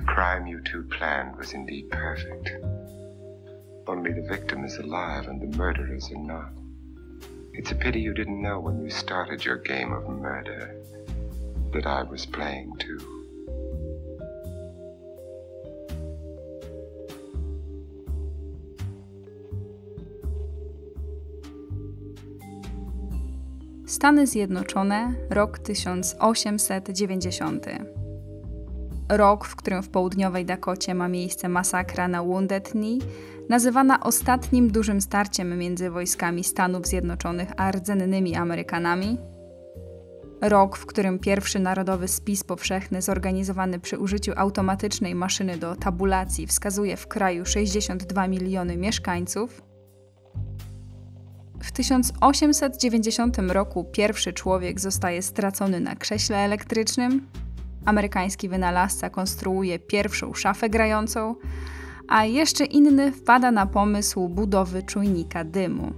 The crime you two planned was indeed perfect. Only the victim is alive and the murderers are not. It's a pity you didn't know when you started your game of murder that I was playing too. Stany Zjednoczone, rok 1890. Rok, w którym w południowej Dakocie ma miejsce masakra na Wounded Knee, nazywana ostatnim dużym starciem między wojskami Stanów Zjednoczonych a rdzennymi Amerykanami. Rok, w którym pierwszy narodowy spis powszechny zorganizowany przy użyciu automatycznej maszyny do tabulacji wskazuje w kraju 62 miliony mieszkańców. W 1890 roku pierwszy człowiek zostaje stracony na krześle elektrycznym. Amerykański wynalazca konstruuje pierwszą szafę grającą, a jeszcze inny wpada na pomysł budowy czujnika dymu.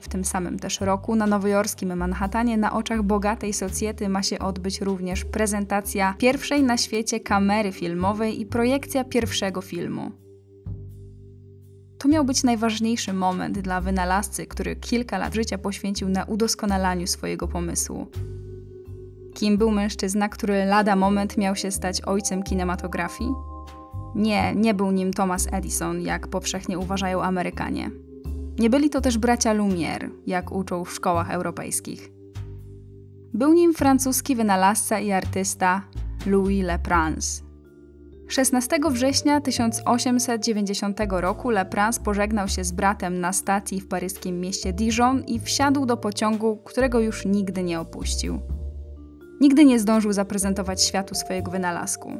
W tym samym też roku na nowojorskim Manhattanie na oczach bogatej socjety ma się odbyć również prezentacja pierwszej na świecie kamery filmowej i projekcja pierwszego filmu. To miał być najważniejszy moment dla wynalazcy, który kilka lat życia poświęcił na udoskonalaniu swojego pomysłu. Kim był mężczyzna, który lada moment miał się stać ojcem kinematografii? Nie, nie był nim Thomas Edison, jak powszechnie uważają Amerykanie. Nie byli to też bracia Lumière, jak uczą w szkołach europejskich. Był nim francuski wynalazca i artysta Louis Leprince. 16 września 1890 roku Leprince pożegnał się z bratem na stacji w paryskim mieście Dijon i wsiadł do pociągu, którego już nigdy nie opuścił. Nigdy nie zdążył zaprezentować światu swojego wynalazku.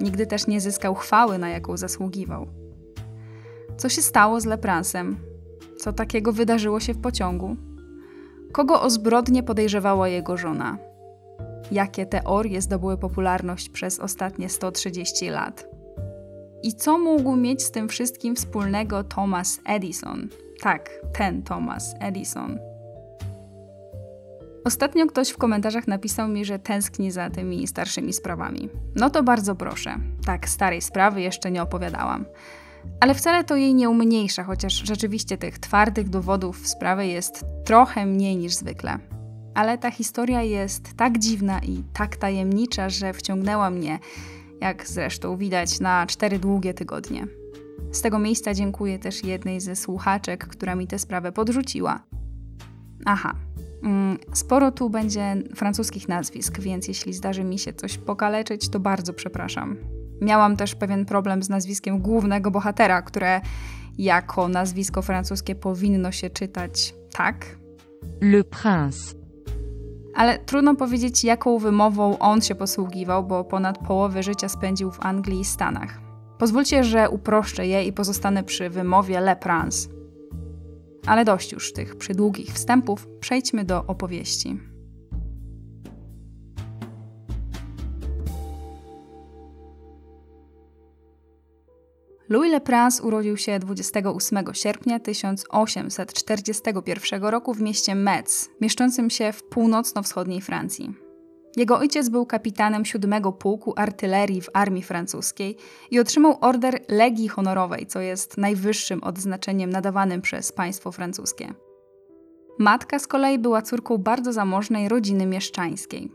Nigdy też nie zyskał chwały, na jaką zasługiwał. Co się stało z Lepransem? Co takiego wydarzyło się w pociągu? Kogo o zbrodnie podejrzewała jego żona? Jakie teorie zdobyły popularność przez ostatnie 130 lat? I co mógł mieć z tym wszystkim wspólnego Thomas Edison? Tak, ten Thomas Edison. Ostatnio ktoś w komentarzach napisał mi, że tęskni za tymi starszymi sprawami. No to bardzo proszę. Tak, starej sprawy jeszcze nie opowiadałam. Ale wcale to jej nie umniejsza, chociaż rzeczywiście tych twardych dowodów w sprawie jest trochę mniej niż zwykle. Ale ta historia jest tak dziwna i tak tajemnicza, że wciągnęła mnie, jak zresztą widać, na cztery długie tygodnie. Z tego miejsca dziękuję też jednej ze słuchaczek, która mi tę sprawę podrzuciła. Aha, sporo tu będzie francuskich nazwisk, więc jeśli zdarzy mi się coś pokaleczyć, to bardzo przepraszam. Miałam też pewien problem z nazwiskiem głównego bohatera, które jako nazwisko francuskie powinno się czytać tak. Le prince. Ale trudno powiedzieć, jaką wymową on się posługiwał, bo ponad połowę życia spędził w Anglii i Stanach. Pozwólcie, że uproszczę je i pozostanę przy wymowie Le Prince. Ale dość już tych przydługich wstępów, przejdźmy do opowieści. Louis Leprince urodził się 28 sierpnia 1841 roku w mieście Metz, mieszczącym się w północno-wschodniej Francji. Jego ojciec był kapitanem 7 Pułku Artylerii w armii francuskiej i otrzymał order Legii Honorowej, co jest najwyższym odznaczeniem nadawanym przez państwo francuskie. Matka z kolei była córką bardzo zamożnej rodziny mieszczańskiej.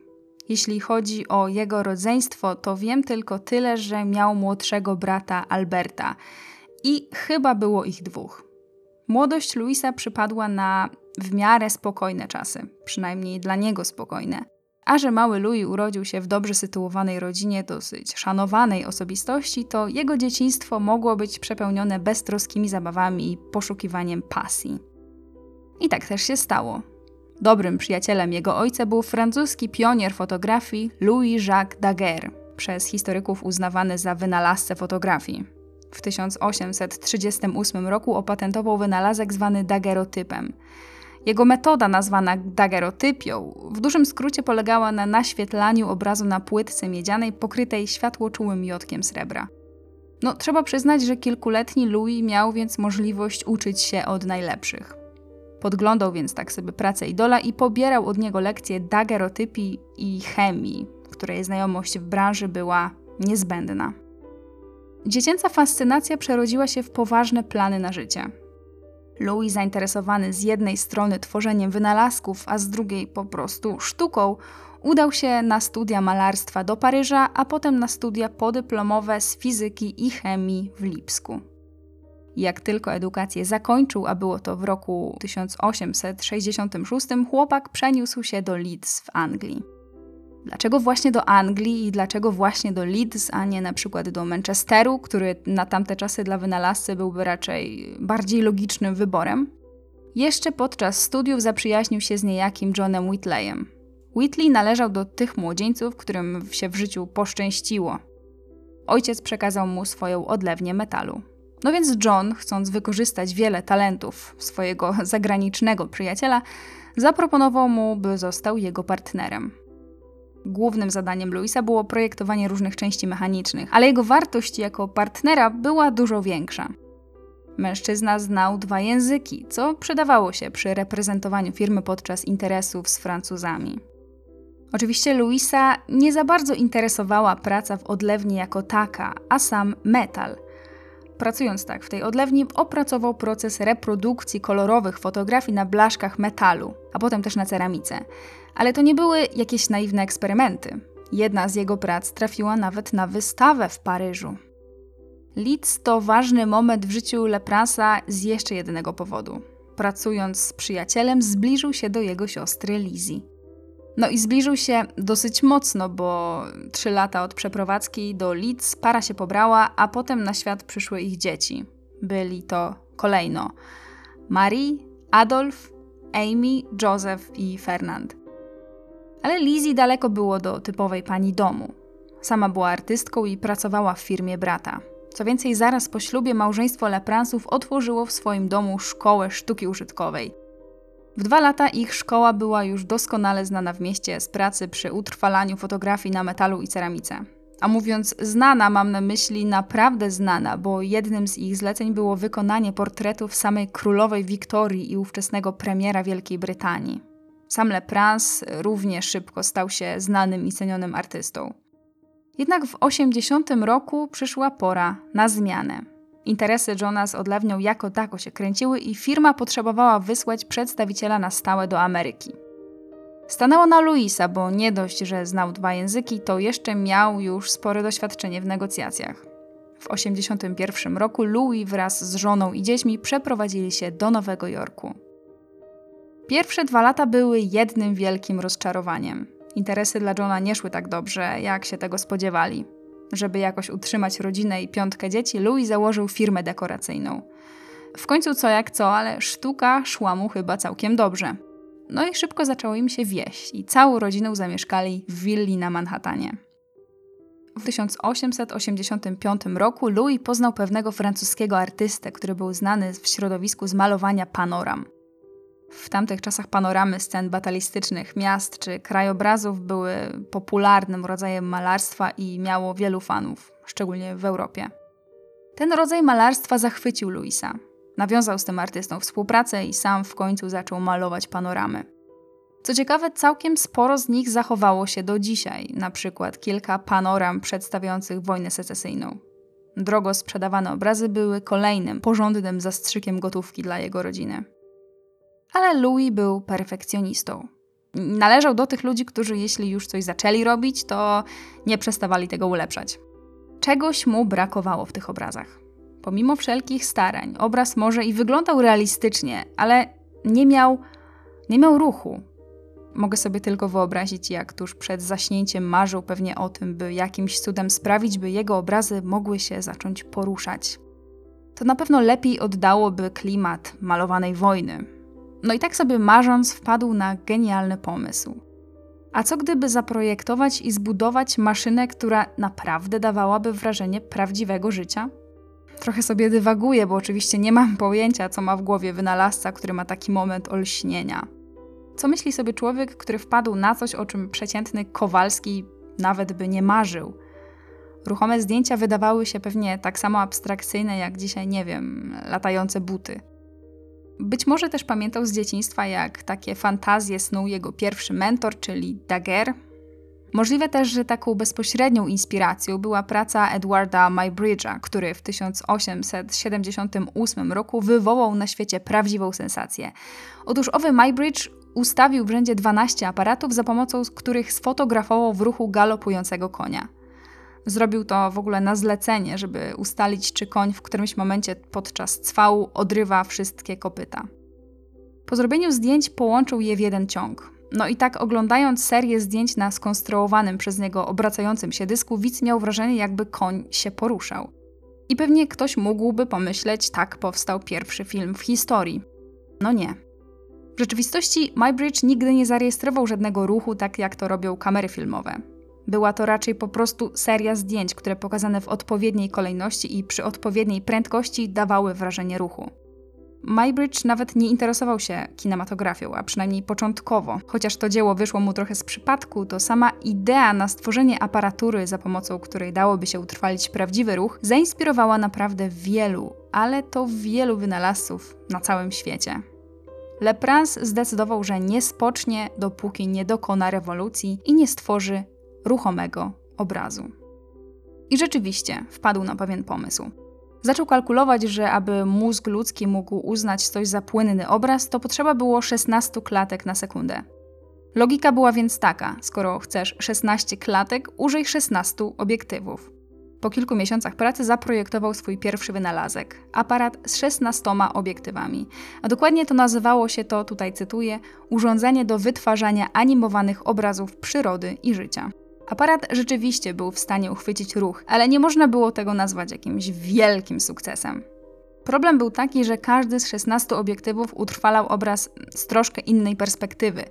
Jeśli chodzi o jego rodzeństwo, to wiem tylko tyle, że miał młodszego brata Alberta i chyba było ich dwóch. Młodość Luisa przypadła na w miarę spokojne czasy, przynajmniej dla niego spokojne. A że mały Louis urodził się w dobrze sytuowanej rodzinie, dosyć szanowanej osobistości, to jego dzieciństwo mogło być przepełnione beztroskimi zabawami i poszukiwaniem pasji. I tak też się stało. Dobrym przyjacielem jego ojca był francuski pionier fotografii Louis-Jacques Daguerre, przez historyków uznawany za wynalazcę fotografii. W 1838 roku opatentował wynalazek zwany daguerreotypem. Jego metoda, nazwana daguerreotypią, w dużym skrócie polegała na naświetlaniu obrazu na płytce miedzianej pokrytej światłoczułym miotkiem srebra. No, trzeba przyznać, że kilkuletni Louis miał więc możliwość uczyć się od najlepszych. Podglądał więc tak sobie pracę idola i pobierał od niego lekcje dagerotypii i chemii, której znajomość w branży była niezbędna. Dziecięca fascynacja przerodziła się w poważne plany na życie. Louis, zainteresowany z jednej strony tworzeniem wynalazków, a z drugiej po prostu sztuką, udał się na studia malarstwa do Paryża, a potem na studia podyplomowe z fizyki i chemii w Lipsku. Jak tylko edukację zakończył, a było to w roku 1866, chłopak przeniósł się do Leeds w Anglii. Dlaczego właśnie do Anglii i dlaczego właśnie do Leeds, a nie na przykład do Manchesteru, który na tamte czasy dla wynalazcy byłby raczej bardziej logicznym wyborem? Jeszcze podczas studiów zaprzyjaźnił się z niejakim Johnem Whitleyem. Whitley należał do tych młodzieńców, którym się w życiu poszczęściło. Ojciec przekazał mu swoją odlewnię metalu. No więc John, chcąc wykorzystać wiele talentów swojego zagranicznego przyjaciela, zaproponował mu, by został jego partnerem. Głównym zadaniem Louisa było projektowanie różnych części mechanicznych, ale jego wartość jako partnera była dużo większa. Mężczyzna znał dwa języki, co przydawało się przy reprezentowaniu firmy podczas interesów z Francuzami. Oczywiście Louisa nie za bardzo interesowała praca w odlewni jako taka, a sam metal. Pracując tak w tej odlewni, opracował proces reprodukcji kolorowych fotografii na blaszkach metalu, a potem też na ceramice. Ale to nie były jakieś naiwne eksperymenty. Jedna z jego prac trafiła nawet na wystawę w Paryżu. Leeds to ważny moment w życiu Lepransa z jeszcze jednego powodu. Pracując z przyjacielem, zbliżył się do jego siostry Lizzie. No i zbliżył się dosyć mocno, bo trzy lata od przeprowadzki do Leeds para się pobrała, a potem na świat przyszły ich dzieci. Byli to kolejno Marie, Adolf, Amy, Joseph i Fernand. Ale Lizzie daleko było do typowej pani domu. Sama była artystką i pracowała w firmie brata. Co więcej, zaraz po ślubie małżeństwo Lepransów otworzyło w swoim domu szkołę sztuki użytkowej. W dwa lata ich szkoła była już doskonale znana w mieście z pracy przy utrwalaniu fotografii na metalu i ceramice. A mówiąc znana, mam na myśli naprawdę znana, bo jednym z ich zleceń było wykonanie portretów samej królowej Wiktorii i ówczesnego premiera Wielkiej Brytanii. Sam Leprans równie szybko stał się znanym i cenionym artystą. Jednak w 80 roku przyszła pora na zmianę. Interesy Johna z odlewnią jako tako się kręciły i firma potrzebowała wysłać przedstawiciela na stałe do Ameryki. Stanęło na Luisa, bo nie dość, że znał dwa języki, to jeszcze miał już spore doświadczenie w negocjacjach. W 81 roku Louis wraz z żoną i dziećmi przeprowadzili się do Nowego Jorku. Pierwsze dwa lata były jednym wielkim rozczarowaniem. Interesy dla Johna nie szły tak dobrze, jak się tego spodziewali. Żeby jakoś utrzymać rodzinę i piątkę dzieci, Louis założył firmę dekoracyjną. W końcu co jak co, ale sztuka szła mu chyba całkiem dobrze. No i szybko zaczęło im się wieść i całą rodziną zamieszkali w willi na Manhattanie. W 1885 roku Louis poznał pewnego francuskiego artystę, który był znany w środowisku z malowania panoram. W tamtych czasach panoramy scen batalistycznych miast czy krajobrazów były popularnym rodzajem malarstwa i miało wielu fanów, szczególnie w Europie. Ten rodzaj malarstwa zachwycił Luisa. Nawiązał z tym artystą współpracę i sam w końcu zaczął malować panoramy. Co ciekawe, całkiem sporo z nich zachowało się do dzisiaj, na przykład kilka panoram przedstawiających wojnę secesyjną. Drogo sprzedawane obrazy były kolejnym porządnym zastrzykiem gotówki dla jego rodziny ale Louis był perfekcjonistą. Należał do tych ludzi, którzy jeśli już coś zaczęli robić, to nie przestawali tego ulepszać. Czegoś mu brakowało w tych obrazach. Pomimo wszelkich starań, obraz może i wyglądał realistycznie, ale nie miał, nie miał ruchu. Mogę sobie tylko wyobrazić, jak tuż przed zaśnięciem marzył pewnie o tym, by jakimś cudem sprawić, by jego obrazy mogły się zacząć poruszać. To na pewno lepiej oddałoby klimat malowanej wojny, no i tak sobie marząc, wpadł na genialny pomysł. A co gdyby zaprojektować i zbudować maszynę, która naprawdę dawałaby wrażenie prawdziwego życia? Trochę sobie dywaguję, bo oczywiście nie mam pojęcia, co ma w głowie wynalazca, który ma taki moment olśnienia. Co myśli sobie człowiek, który wpadł na coś, o czym przeciętny Kowalski nawet by nie marzył? Ruchome zdjęcia wydawały się pewnie tak samo abstrakcyjne jak dzisiaj, nie wiem, latające buty. Być może też pamiętał z dzieciństwa, jak takie fantazje snuł jego pierwszy mentor, czyli Daguerre. Możliwe też, że taką bezpośrednią inspiracją była praca Edwarda Mybridge'a, który w 1878 roku wywołał na świecie prawdziwą sensację. Otóż owy Mybridge ustawił w rzędzie 12 aparatów, za pomocą których sfotografował w ruchu galopującego konia. Zrobił to w ogóle na zlecenie, żeby ustalić, czy koń w którymś momencie podczas cwału odrywa wszystkie kopyta. Po zrobieniu zdjęć połączył je w jeden ciąg. No i tak oglądając serię zdjęć na skonstruowanym przez niego obracającym się dysku, widz miał wrażenie, jakby koń się poruszał. I pewnie ktoś mógłby pomyśleć, tak powstał pierwszy film w historii. No nie. W rzeczywistości Mybridge nigdy nie zarejestrował żadnego ruchu, tak jak to robią kamery filmowe. Była to raczej po prostu seria zdjęć, które pokazane w odpowiedniej kolejności i przy odpowiedniej prędkości dawały wrażenie ruchu. Mybridge nawet nie interesował się kinematografią, a przynajmniej początkowo. Chociaż to dzieło wyszło mu trochę z przypadku, to sama idea na stworzenie aparatury, za pomocą której dałoby się utrwalić prawdziwy ruch, zainspirowała naprawdę wielu, ale to wielu wynalazców na całym świecie. Lepras zdecydował, że nie spocznie, dopóki nie dokona rewolucji i nie stworzy ruchomego obrazu. I rzeczywiście wpadł na pewien pomysł. Zaczął kalkulować, że aby mózg ludzki mógł uznać coś za płynny obraz, to potrzeba było 16 klatek na sekundę. Logika była więc taka: skoro chcesz 16 klatek, użyj 16 obiektywów. Po kilku miesiącach pracy zaprojektował swój pierwszy wynalazek aparat z 16 obiektywami. A dokładnie to nazywało się to, tutaj cytuję, urządzenie do wytwarzania animowanych obrazów przyrody i życia. Aparat rzeczywiście był w stanie uchwycić ruch, ale nie można było tego nazwać jakimś wielkim sukcesem. Problem był taki, że każdy z 16 obiektywów utrwalał obraz z troszkę innej perspektywy,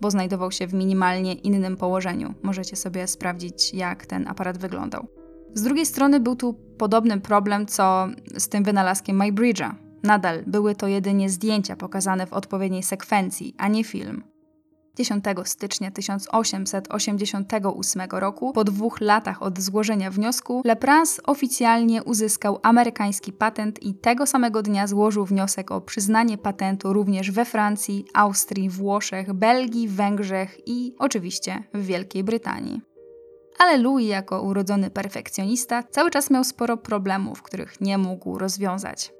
bo znajdował się w minimalnie innym położeniu. Możecie sobie sprawdzić, jak ten aparat wyglądał. Z drugiej strony był tu podobny problem co z tym wynalazkiem Mybridge'a. Nadal były to jedynie zdjęcia pokazane w odpowiedniej sekwencji, a nie film. 10 stycznia 1888 roku, po dwóch latach od złożenia wniosku, Lepras oficjalnie uzyskał amerykański patent i tego samego dnia złożył wniosek o przyznanie patentu również we Francji, Austrii, Włoszech, Belgii, Węgrzech i oczywiście w Wielkiej Brytanii. Ale Louis, jako urodzony perfekcjonista, cały czas miał sporo problemów, których nie mógł rozwiązać.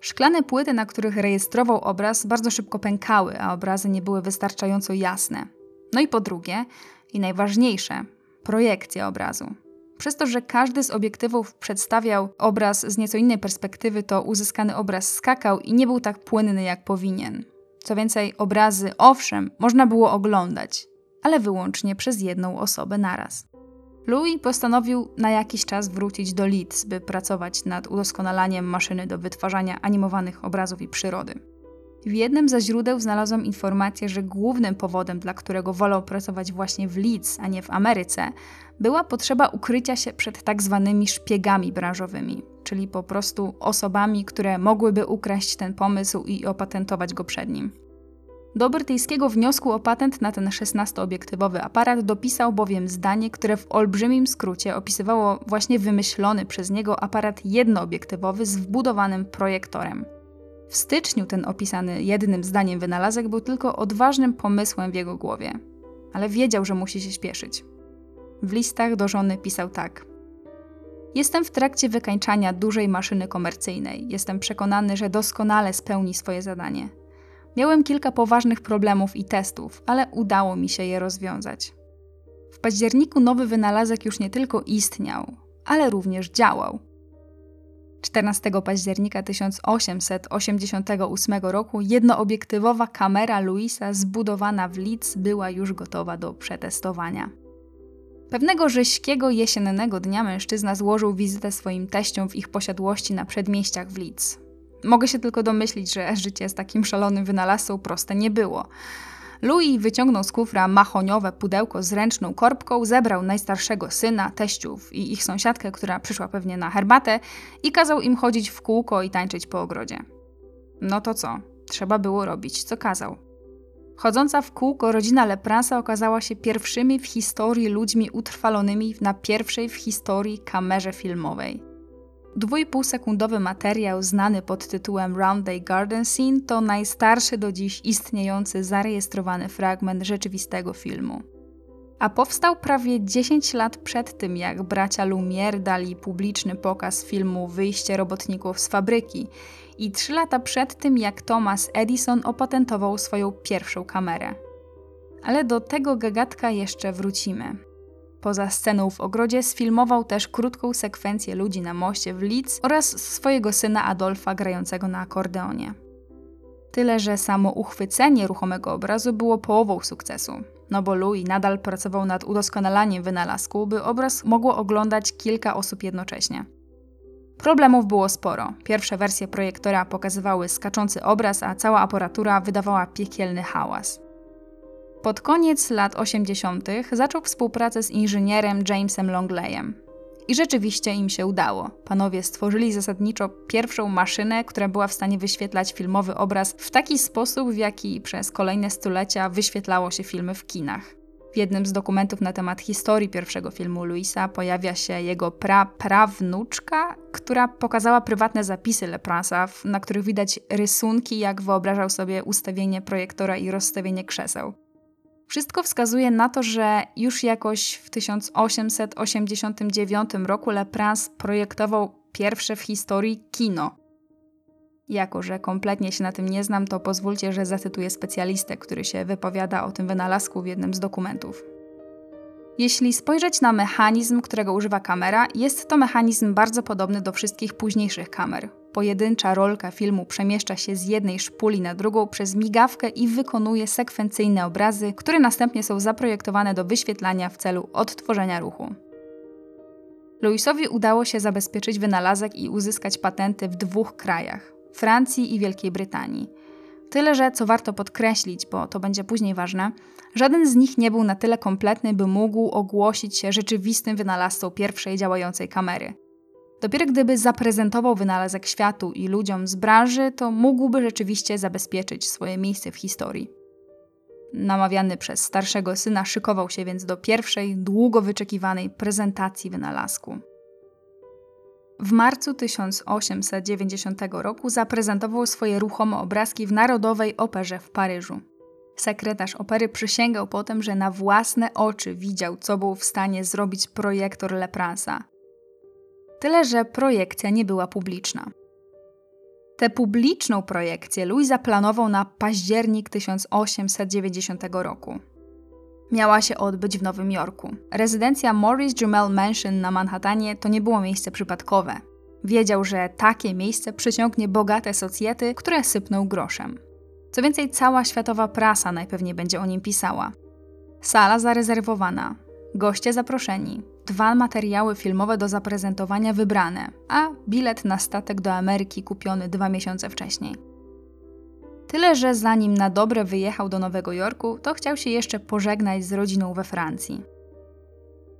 Szklane płyty, na których rejestrował obraz, bardzo szybko pękały, a obrazy nie były wystarczająco jasne. No i po drugie, i najważniejsze, projekcja obrazu. Przez to, że każdy z obiektywów przedstawiał obraz z nieco innej perspektywy, to uzyskany obraz skakał i nie był tak płynny jak powinien. Co więcej, obrazy, owszem, można było oglądać, ale wyłącznie przez jedną osobę naraz. Louis postanowił na jakiś czas wrócić do Leeds, by pracować nad udoskonalaniem maszyny do wytwarzania animowanych obrazów i przyrody. W jednym ze źródeł znalazłam informację, że głównym powodem, dla którego wolał pracować właśnie w Leeds, a nie w Ameryce, była potrzeba ukrycia się przed tak zwanymi szpiegami branżowymi, czyli po prostu osobami, które mogłyby ukraść ten pomysł i opatentować go przed nim. Do brytyjskiego wniosku o patent na ten 16-obiektywowy aparat dopisał bowiem zdanie, które w olbrzymim skrócie opisywało właśnie wymyślony przez niego aparat jednoobiektywowy z wbudowanym projektorem. W styczniu ten opisany jednym zdaniem wynalazek był tylko odważnym pomysłem w jego głowie, ale wiedział, że musi się śpieszyć. W listach do żony pisał tak: Jestem w trakcie wykańczania dużej maszyny komercyjnej. Jestem przekonany, że doskonale spełni swoje zadanie. Miałem kilka poważnych problemów i testów, ale udało mi się je rozwiązać. W październiku nowy wynalazek już nie tylko istniał, ale również działał. 14 października 1888 roku jednoobiektywowa kamera Louisa zbudowana w Leeds była już gotowa do przetestowania. Pewnego rześkiego jesiennego dnia mężczyzna złożył wizytę swoim teściom w ich posiadłości na przedmieściach w Leeds. Mogę się tylko domyślić, że życie z takim szalonym wynalazcą proste nie było. Louis wyciągnął z kufra mahoniowe pudełko z ręczną korbką, zebrał najstarszego syna, teściów i ich sąsiadkę, która przyszła pewnie na herbatę i kazał im chodzić w kółko i tańczyć po ogrodzie. No to co? Trzeba było robić, co kazał. Chodząca w kółko rodzina Lepransa okazała się pierwszymi w historii ludźmi utrwalonymi na pierwszej w historii kamerze filmowej. Dwójpółsekundowy materiał znany pod tytułem Round Day Garden Scene to najstarszy do dziś istniejący zarejestrowany fragment rzeczywistego filmu. a powstał prawie 10 lat przed tym, jak bracia Lumière dali publiczny pokaz filmu Wyjście robotników z fabryki i 3 lata przed tym, jak Thomas Edison opatentował swoją pierwszą kamerę. Ale do tego gagatka jeszcze wrócimy. Poza sceną w ogrodzie sfilmował też krótką sekwencję ludzi na moście w Leeds oraz swojego syna Adolfa grającego na akordeonie. Tyle, że samo uchwycenie ruchomego obrazu było połową sukcesu, no bo Louis nadal pracował nad udoskonalaniem wynalazku, by obraz mogło oglądać kilka osób jednocześnie. Problemów było sporo. Pierwsze wersje projektora pokazywały skaczący obraz, a cała aparatura wydawała piekielny hałas. Pod koniec lat 80. zaczął współpracę z inżynierem Jamesem Longleyem. I rzeczywiście im się udało. Panowie stworzyli zasadniczo pierwszą maszynę, która była w stanie wyświetlać filmowy obraz w taki sposób, w jaki przez kolejne stulecia wyświetlało się filmy w kinach. W jednym z dokumentów na temat historii pierwszego filmu Louisa pojawia się jego pra-prawnuczka, która pokazała prywatne zapisy Lepransa, na których widać rysunki, jak wyobrażał sobie ustawienie projektora i rozstawienie krzeseł. Wszystko wskazuje na to, że już jakoś w 1889 roku Leprince projektował pierwsze w historii kino. Jako, że kompletnie się na tym nie znam, to pozwólcie, że zacytuję specjalistę, który się wypowiada o tym wynalazku w jednym z dokumentów. Jeśli spojrzeć na mechanizm, którego używa kamera, jest to mechanizm bardzo podobny do wszystkich późniejszych kamer. Pojedyncza rolka filmu przemieszcza się z jednej szpuli na drugą przez migawkę i wykonuje sekwencyjne obrazy, które następnie są zaprojektowane do wyświetlania w celu odtworzenia ruchu. Louisowi udało się zabezpieczyć wynalazek i uzyskać patenty w dwóch krajach Francji i Wielkiej Brytanii. Tyle, że co warto podkreślić, bo to będzie później ważne, żaden z nich nie był na tyle kompletny, by mógł ogłosić się rzeczywistym wynalazcą pierwszej działającej kamery. Dopiero gdyby zaprezentował wynalazek światu i ludziom z branży, to mógłby rzeczywiście zabezpieczyć swoje miejsce w historii. Namawiany przez starszego syna szykował się więc do pierwszej, długo wyczekiwanej prezentacji wynalazku. W marcu 1890 roku zaprezentował swoje ruchome obrazki w Narodowej Operze w Paryżu. Sekretarz opery przysięgał potem, że na własne oczy widział, co był w stanie zrobić projektor Lepransa. Tyle, że projekcja nie była publiczna. Tę publiczną projekcję Louis zaplanował na październik 1890 roku. Miała się odbyć w Nowym Jorku. Rezydencja Morris Jumel Mansion na Manhattanie to nie było miejsce przypadkowe. Wiedział, że takie miejsce przyciągnie bogate socjety, które sypną groszem. Co więcej, cała światowa prasa najpewniej będzie o nim pisała. Sala zarezerwowana, goście zaproszeni, dwa materiały filmowe do zaprezentowania wybrane, a bilet na statek do Ameryki kupiony dwa miesiące wcześniej. Tyle, że zanim na dobre wyjechał do Nowego Jorku, to chciał się jeszcze pożegnać z rodziną we Francji.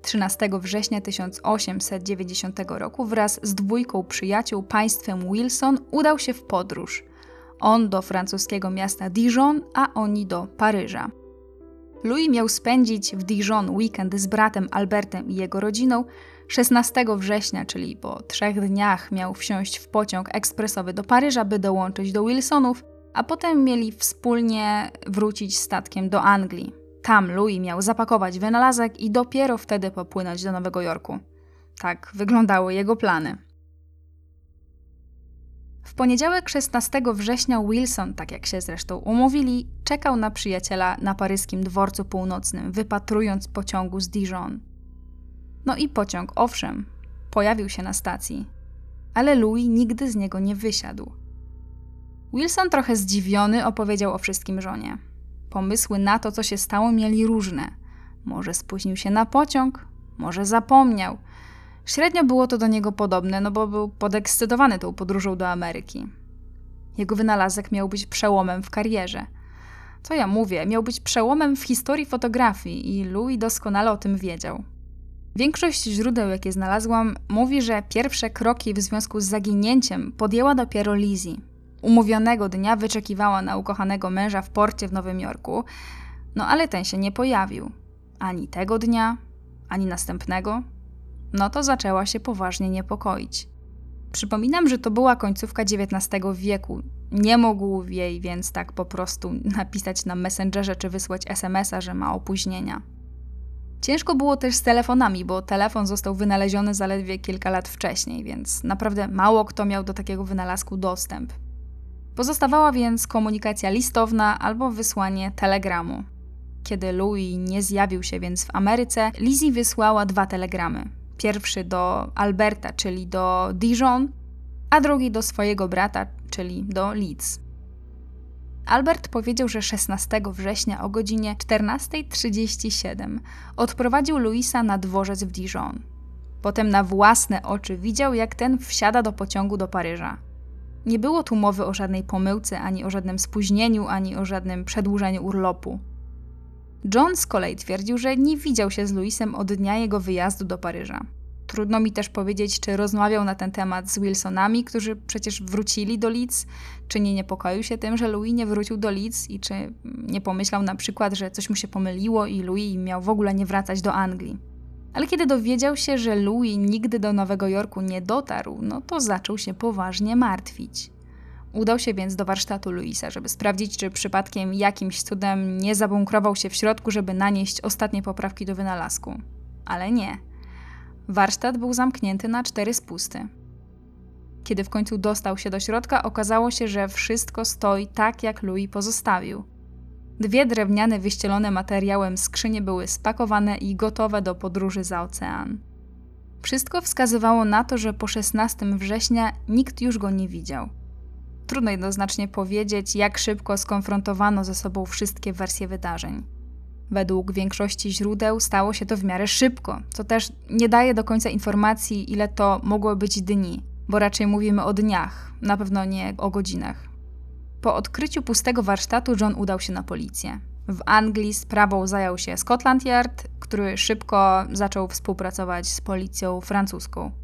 13 września 1890 roku wraz z dwójką przyjaciół państwem Wilson udał się w podróż. On do francuskiego miasta Dijon, a oni do Paryża. Louis miał spędzić w Dijon weekend z bratem Albertem i jego rodziną. 16 września, czyli po trzech dniach, miał wsiąść w pociąg ekspresowy do Paryża, by dołączyć do Wilsonów, a potem mieli wspólnie wrócić statkiem do Anglii. Tam Louis miał zapakować wynalazek i dopiero wtedy popłynąć do Nowego Jorku. Tak wyglądały jego plany. W poniedziałek 16 września Wilson, tak jak się zresztą umówili, czekał na przyjaciela na paryskim dworcu północnym, wypatrując pociągu z Dijon. No i pociąg, owszem, pojawił się na stacji, ale Louis nigdy z niego nie wysiadł. Wilson, trochę zdziwiony, opowiedział o wszystkim żonie. Pomysły na to, co się stało, mieli różne. Może spóźnił się na pociąg, może zapomniał – Średnio było to do niego podobne, no bo był podekscytowany tą podróżą do Ameryki. Jego wynalazek miał być przełomem w karierze. Co ja mówię, miał być przełomem w historii fotografii i Louis doskonale o tym wiedział. Większość źródeł, jakie znalazłam, mówi, że pierwsze kroki w związku z zaginięciem podjęła dopiero Lizzie. Umówionego dnia wyczekiwała na ukochanego męża w porcie w Nowym Jorku, no ale ten się nie pojawił. Ani tego dnia, ani następnego, no to zaczęła się poważnie niepokoić. Przypominam, że to była końcówka XIX wieku. Nie mógł jej więc tak po prostu napisać na Messengerze czy wysłać SMS-a, że ma opóźnienia. Ciężko było też z telefonami, bo telefon został wynaleziony zaledwie kilka lat wcześniej, więc naprawdę mało kto miał do takiego wynalazku dostęp. Pozostawała więc komunikacja listowna albo wysłanie telegramu. Kiedy Louis nie zjawił się więc w Ameryce, Lizzie wysłała dwa telegramy. Pierwszy do Alberta, czyli do Dijon, a drugi do swojego brata, czyli do Leeds. Albert powiedział, że 16 września o godzinie 14.37 odprowadził Louisa na dworzec w Dijon. Potem na własne oczy widział, jak ten wsiada do pociągu do Paryża. Nie było tu mowy o żadnej pomyłce, ani o żadnym spóźnieniu, ani o żadnym przedłużeniu urlopu. John z kolei twierdził, że nie widział się z Louisem od dnia jego wyjazdu do Paryża. Trudno mi też powiedzieć, czy rozmawiał na ten temat z Wilsonami, którzy przecież wrócili do Leeds, czy nie niepokoił się tym, że Louis nie wrócił do Leeds i czy nie pomyślał na przykład, że coś mu się pomyliło i Louis miał w ogóle nie wracać do Anglii. Ale kiedy dowiedział się, że Louis nigdy do Nowego Jorku nie dotarł, no to zaczął się poważnie martwić. Udał się więc do warsztatu Louisa, żeby sprawdzić, czy przypadkiem jakimś cudem nie zabunkrował się w środku, żeby nanieść ostatnie poprawki do wynalazku. Ale nie. Warsztat był zamknięty na cztery spusty. Kiedy w końcu dostał się do środka, okazało się, że wszystko stoi tak, jak Louis pozostawił. Dwie drewniane, wyścielone materiałem skrzynie były spakowane i gotowe do podróży za ocean. Wszystko wskazywało na to, że po 16 września nikt już go nie widział. Trudno jednoznacznie powiedzieć, jak szybko skonfrontowano ze sobą wszystkie wersje wydarzeń. Według większości źródeł stało się to w miarę szybko, co też nie daje do końca informacji, ile to mogło być dni, bo raczej mówimy o dniach, na pewno nie o godzinach. Po odkryciu pustego warsztatu John udał się na policję. W Anglii sprawą zajął się Scotland Yard, który szybko zaczął współpracować z policją francuską.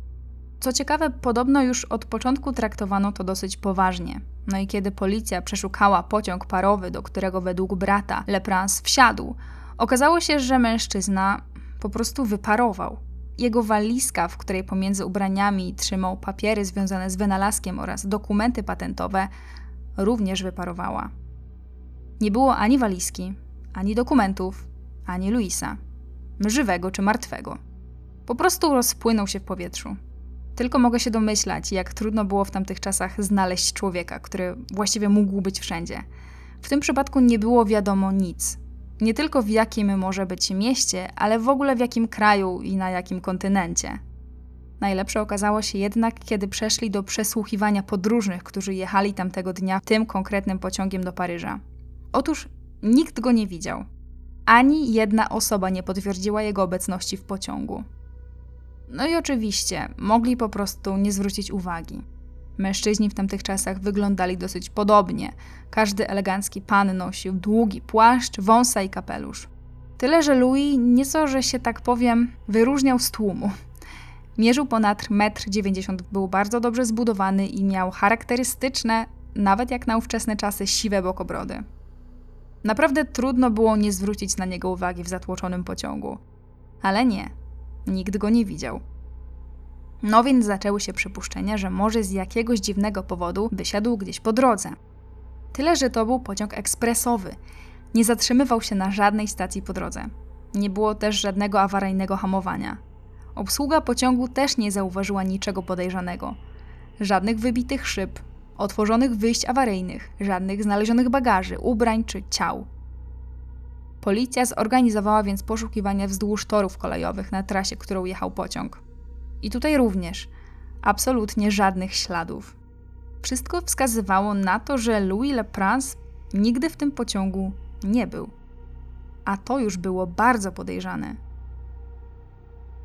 Co ciekawe, podobno już od początku traktowano to dosyć poważnie. No i kiedy policja przeszukała pociąg parowy, do którego według brata Leprance wsiadł, okazało się, że mężczyzna po prostu wyparował. Jego walizka, w której pomiędzy ubraniami trzymał papiery związane z wynalazkiem oraz dokumenty patentowe, również wyparowała. Nie było ani walizki, ani dokumentów, ani Luisa, żywego czy martwego. Po prostu rozpłynął się w powietrzu. Tylko mogę się domyślać, jak trudno było w tamtych czasach znaleźć człowieka, który właściwie mógł być wszędzie. W tym przypadku nie było wiadomo nic. Nie tylko w jakim może być mieście, ale w ogóle w jakim kraju i na jakim kontynencie. Najlepsze okazało się jednak, kiedy przeszli do przesłuchiwania podróżnych, którzy jechali tamtego dnia tym konkretnym pociągiem do Paryża. Otóż nikt go nie widział. Ani jedna osoba nie potwierdziła jego obecności w pociągu. No i oczywiście, mogli po prostu nie zwrócić uwagi. Mężczyźni w tamtych czasach wyglądali dosyć podobnie. Każdy elegancki pan nosił długi płaszcz, wąsa i kapelusz. Tyle, że Louis nieco, że się tak powiem, wyróżniał z tłumu. Mierzył ponad 1,90 m, był bardzo dobrze zbudowany i miał charakterystyczne, nawet jak na ówczesne czasy, siwe bokobrody. Naprawdę trudno było nie zwrócić na niego uwagi w zatłoczonym pociągu. Ale nie, nikt go nie widział. No więc zaczęły się przypuszczenia, że może z jakiegoś dziwnego powodu wysiadł gdzieś po drodze. Tyle, że to był pociąg ekspresowy. Nie zatrzymywał się na żadnej stacji po drodze. Nie było też żadnego awaryjnego hamowania. Obsługa pociągu też nie zauważyła niczego podejrzanego. Żadnych wybitych szyb, otworzonych wyjść awaryjnych, żadnych znalezionych bagaży, ubrań czy ciał. Policja zorganizowała więc poszukiwania wzdłuż torów kolejowych na trasie, którą jechał pociąg. I tutaj również absolutnie żadnych śladów. Wszystko wskazywało na to, że Louis Leprince nigdy w tym pociągu nie był. A to już było bardzo podejrzane.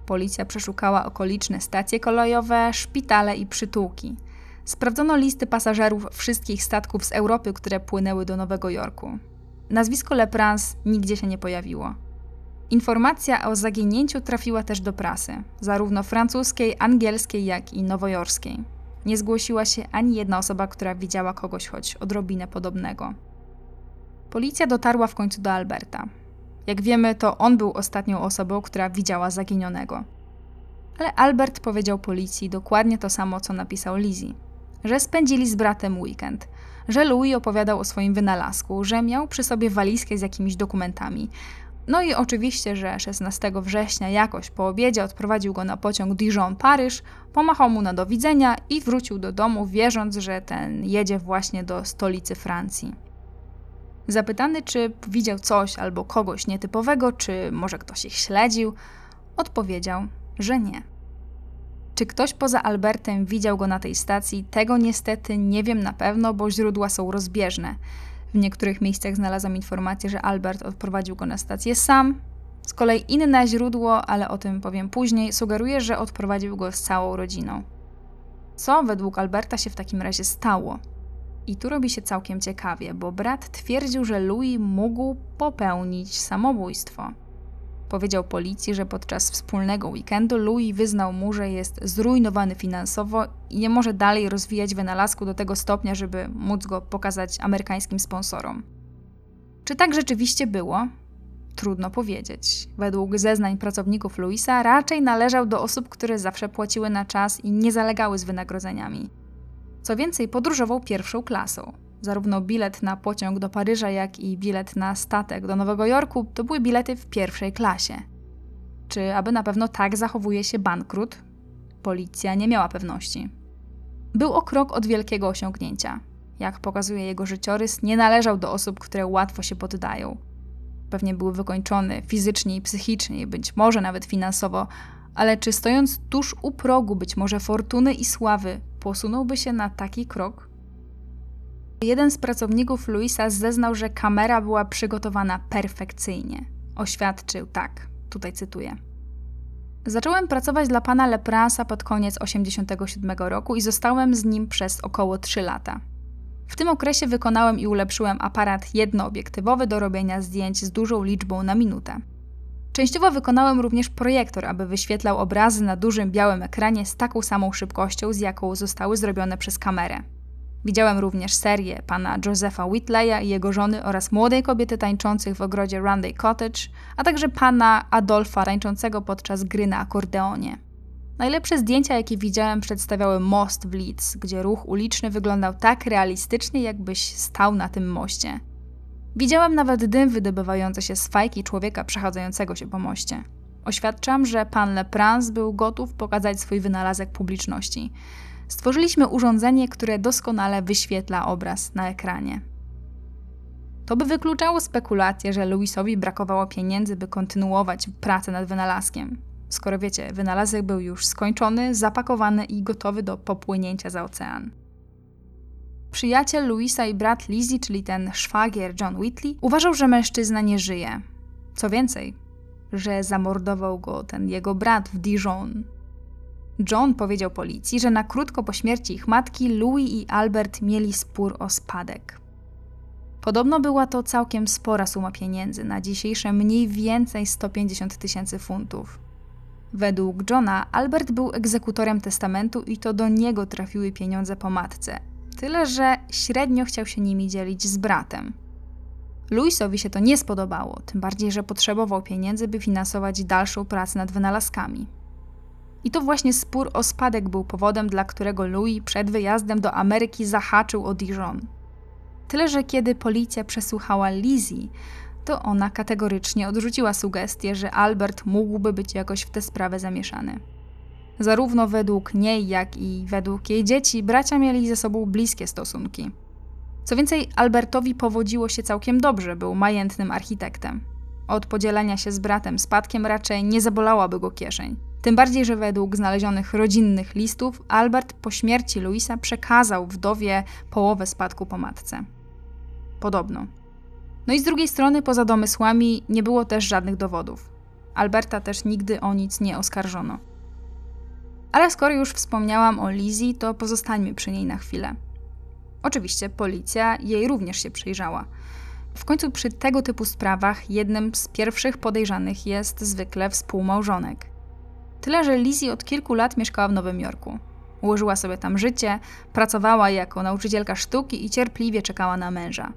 Policja przeszukała okoliczne stacje kolejowe, szpitale i przytułki. Sprawdzono listy pasażerów wszystkich statków z Europy, które płynęły do Nowego Jorku. Nazwisko Leprance nigdzie się nie pojawiło. Informacja o zaginięciu trafiła też do prasy, zarówno francuskiej, angielskiej, jak i nowojorskiej. Nie zgłosiła się ani jedna osoba, która widziała kogoś choć odrobinę podobnego. Policja dotarła w końcu do Alberta. Jak wiemy, to on był ostatnią osobą, która widziała zaginionego. Ale Albert powiedział policji dokładnie to samo, co napisał Lizzie: że spędzili z bratem weekend, że Louis opowiadał o swoim wynalazku, że miał przy sobie walizkę z jakimiś dokumentami. No i oczywiście, że 16 września jakoś po obiedzie odprowadził go na pociąg Dijon-Paryż, pomachał mu na do widzenia i wrócił do domu, wierząc, że ten jedzie właśnie do stolicy Francji. Zapytany, czy widział coś albo kogoś nietypowego, czy może ktoś ich śledził, odpowiedział, że nie. Czy ktoś poza Albertem widział go na tej stacji? Tego niestety nie wiem na pewno, bo źródła są rozbieżne. W niektórych miejscach znalazłam informację, że Albert odprowadził go na stację sam. Z kolei inne źródło, ale o tym powiem później, sugeruje, że odprowadził go z całą rodziną. Co według Alberta się w takim razie stało? I tu robi się całkiem ciekawie, bo brat twierdził, że Louis mógł popełnić samobójstwo. Powiedział policji, że podczas wspólnego weekendu Louis wyznał mu, że jest zrujnowany finansowo i nie może dalej rozwijać wynalazku do tego stopnia, żeby móc go pokazać amerykańskim sponsorom. Czy tak rzeczywiście było? Trudno powiedzieć. Według zeznań pracowników Louisa raczej należał do osób, które zawsze płaciły na czas i nie zalegały z wynagrodzeniami. Co więcej, podróżował pierwszą klasą. Zarówno bilet na pociąg do Paryża, jak i bilet na statek do Nowego Jorku to były bilety w pierwszej klasie. Czy aby na pewno tak zachowuje się bankrut? Policja nie miała pewności. Był o krok od wielkiego osiągnięcia. Jak pokazuje jego życiorys, nie należał do osób, które łatwo się poddają. Pewnie był wykończony fizycznie i psychicznie, być może nawet finansowo, ale czy stojąc tuż u progu być może fortuny i sławy, posunąłby się na taki krok? Jeden z pracowników Luisa zeznał, że kamera była przygotowana perfekcyjnie. Oświadczył tak, tutaj cytuję. Zacząłem pracować dla pana Lepransa pod koniec 1987 roku i zostałem z nim przez około 3 lata. W tym okresie wykonałem i ulepszyłem aparat jednoobiektywowy do robienia zdjęć z dużą liczbą na minutę. Częściowo wykonałem również projektor, aby wyświetlał obrazy na dużym białym ekranie z taką samą szybkością, z jaką zostały zrobione przez kamerę. Widziałem również serię pana Josepha Whitleya i jego żony oraz młodej kobiety tańczących w ogrodzie Runday Cottage, a także pana Adolfa tańczącego podczas gry na akordeonie. Najlepsze zdjęcia, jakie widziałem, przedstawiały most w Leeds, gdzie ruch uliczny wyglądał tak realistycznie, jakbyś stał na tym moście. Widziałem nawet dym wydobywający się z fajki człowieka przechadzającego się po moście. Oświadczam, że pan Leprance był gotów pokazać swój wynalazek publiczności. Stworzyliśmy urządzenie, które doskonale wyświetla obraz na ekranie. To by wykluczało spekulację, że Louisowi brakowało pieniędzy, by kontynuować pracę nad wynalazkiem. Skoro wiecie, wynalazek był już skończony, zapakowany i gotowy do popłynięcia za ocean. Przyjaciel Louisa i brat Lizzie, czyli ten szwagier John Whitley, uważał, że mężczyzna nie żyje. Co więcej, że zamordował go ten jego brat w Dijon. John powiedział policji, że na krótko po śmierci ich matki Louis i Albert mieli spór o spadek. Podobno była to całkiem spora suma pieniędzy, na dzisiejsze mniej więcej 150 tysięcy funtów. Według Johna Albert był egzekutorem testamentu i to do niego trafiły pieniądze po matce, Tyle, że średnio chciał się nimi dzielić z bratem. Louisowi się to nie spodobało, tym bardziej, że potrzebował pieniędzy, by finansować dalszą pracę nad wynalazkami. I to właśnie spór o spadek był powodem, dla którego Louis przed wyjazdem do Ameryki zahaczył o Dijon. Tyle, że kiedy policja przesłuchała Lizzie, to ona kategorycznie odrzuciła sugestię, że Albert mógłby być jakoś w tę sprawę zamieszany. Zarówno według niej, jak i według jej dzieci, bracia mieli ze sobą bliskie stosunki. Co więcej, Albertowi powodziło się całkiem dobrze, był majętnym architektem. Od podzielenia się z bratem spadkiem raczej nie zabolałaby go kieszeń. Tym bardziej, że według znalezionych rodzinnych listów Albert po śmierci Luisa przekazał wdowie połowę spadku po matce. Podobno. No i z drugiej strony, poza domysłami, nie było też żadnych dowodów. Alberta też nigdy o nic nie oskarżono. Ale skoro już wspomniałam o Lizzie, to pozostańmy przy niej na chwilę. Oczywiście policja jej również się przyjrzała. W końcu przy tego typu sprawach jednym z pierwszich podejrzanych jest zwykle współmałżonek. Tyle, że Lizzie od kilku lat mieszkała w Nowym Jorku. Ułożyła sobie tam życie, pracowała jako nauczycielka sztuki i cierpliwie czekała na męża.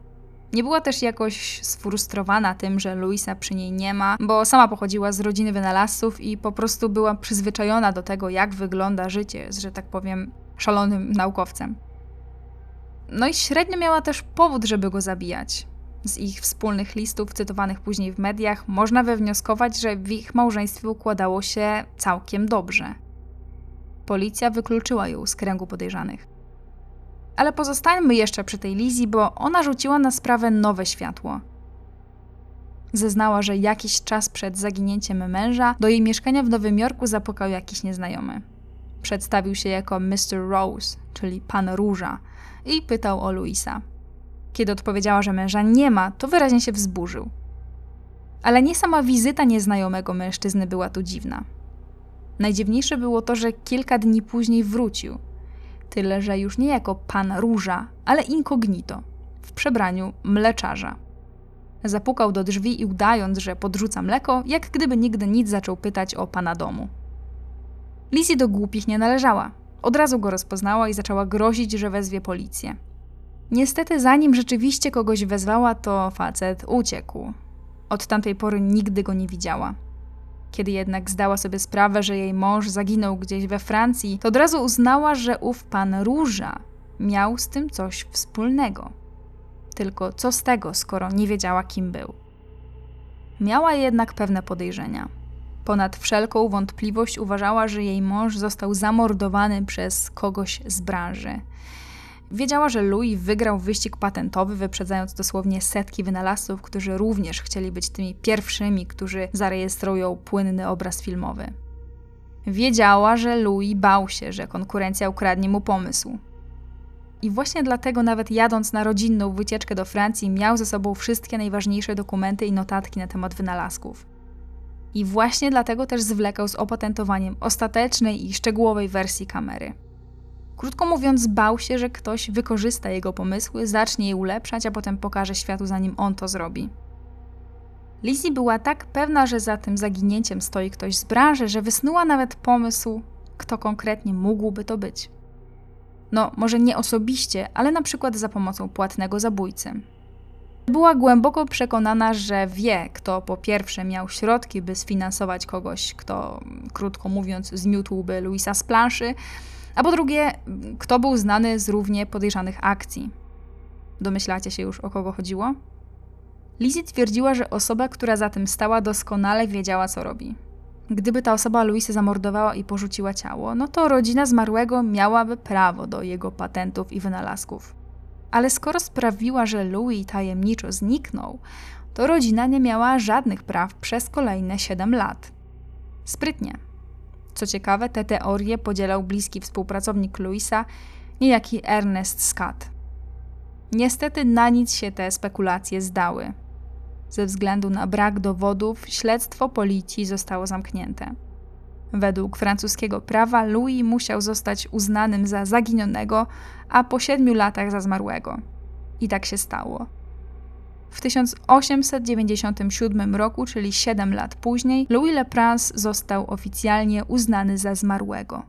Nie była też jakoś sfrustrowana tym, że Luisa przy niej nie ma, bo sama pochodziła z rodziny wynalazców i po prostu była przyzwyczajona do tego, jak wygląda życie z, że tak powiem, szalonym naukowcem. No i średnio miała też powód, żeby go zabijać. Z ich wspólnych listów cytowanych później w mediach można wywnioskować, że w ich małżeństwie układało się całkiem dobrze. Policja wykluczyła ją z kręgu podejrzanych. Ale pozostańmy jeszcze przy tej Lizzie, bo ona rzuciła na sprawę nowe światło. Zeznała, że jakiś czas przed zaginięciem męża do jej mieszkania w Nowym Jorku zapukał jakiś nieznajomy. Przedstawił się jako Mr. Rose, czyli pan Róża, i pytał o Luisa. Kiedy odpowiedziała, że męża nie ma, to wyraźnie się wzburzył. Ale nie sama wizyta nieznajomego mężczyzny była tu dziwna. Najdziwniejsze było to, że kilka dni później wrócił. Tyle, że już nie jako pan Róża, ale incognito, w przebraniu mleczarza. Zapukał do drzwi i udając, że podrzuca mleko, jak gdyby nigdy nic zaczął pytać o pana domu. Lizzie do głupich nie należała. Od razu go rozpoznała i zaczęła grozić, że wezwie policję. Niestety, zanim rzeczywiście kogoś wezwała, to facet uciekł. Od tamtej pory nigdy go nie widziała. Kiedy jednak zdała sobie sprawę, że jej mąż zaginął gdzieś we Francji, to od razu uznała, że ów pan Róża miał z tym coś wspólnego. Tylko co z tego, skoro nie wiedziała, kim był? Miała jednak pewne podejrzenia. Ponad wszelką wątpliwość uważała, że jej mąż został zamordowany przez kogoś z branży. Wiedziała, że Louis wygrał wyścig patentowy, wyprzedzając dosłownie setki wynalazców, którzy również chcieli być tymi pierwszymi, którzy zarejestrują płynny obraz filmowy. Wiedziała, że Louis bał się, że konkurencja ukradnie mu pomysł. I właśnie dlatego, nawet jadąc na rodzinną wycieczkę do Francji, miał ze sobą wszystkie najważniejsze dokumenty i notatki na temat wynalazków. I właśnie dlatego też zwlekał z opatentowaniem ostatecznej i szczegółowej wersji kamery. Krótko mówiąc, bał się, że ktoś wykorzysta jego pomysły, zacznie je ulepszać, a potem pokaże światu, zanim on to zrobi. Lizzie była tak pewna, że za tym zaginięciem stoi ktoś z branży, że wysnuła nawet pomysł, kto konkretnie mógłby to być. No, może nie osobiście, ale na przykład za pomocą płatnego zabójcy. Była głęboko przekonana, że wie, kto po pierwsze miał środki, by sfinansować kogoś, kto, krótko mówiąc, zmiótłby Luisa z planszy, a po drugie, kto był znany z równie podejrzanych akcji. Domyślacie się już, o kogo chodziło? Lizzie twierdziła, że osoba, która za tym stała, doskonale wiedziała, co robi. Gdyby ta osoba Luisa zamordowała i porzuciła ciało, no to rodzina zmarłego miałaby prawo do jego patentów i wynalazków. Ale skoro sprawiła, że Louis tajemniczo zniknął, to rodzina nie miała żadnych praw przez kolejne 7 lat. Sprytnie. Co ciekawe, te teorie podzielał bliski współpracownik Louisa, niejaki Ernest Scott. Niestety na nic się te spekulacje zdały. Ze względu na brak dowodów, śledztwo policji zostało zamknięte. Według francuskiego prawa Louis musiał zostać uznanym za zaginionego, a po siedmiu latach za zmarłego. I tak się stało. W 1897 roku, czyli 7 lat później, Louis Le Prince został oficjalnie uznany za zmarłego.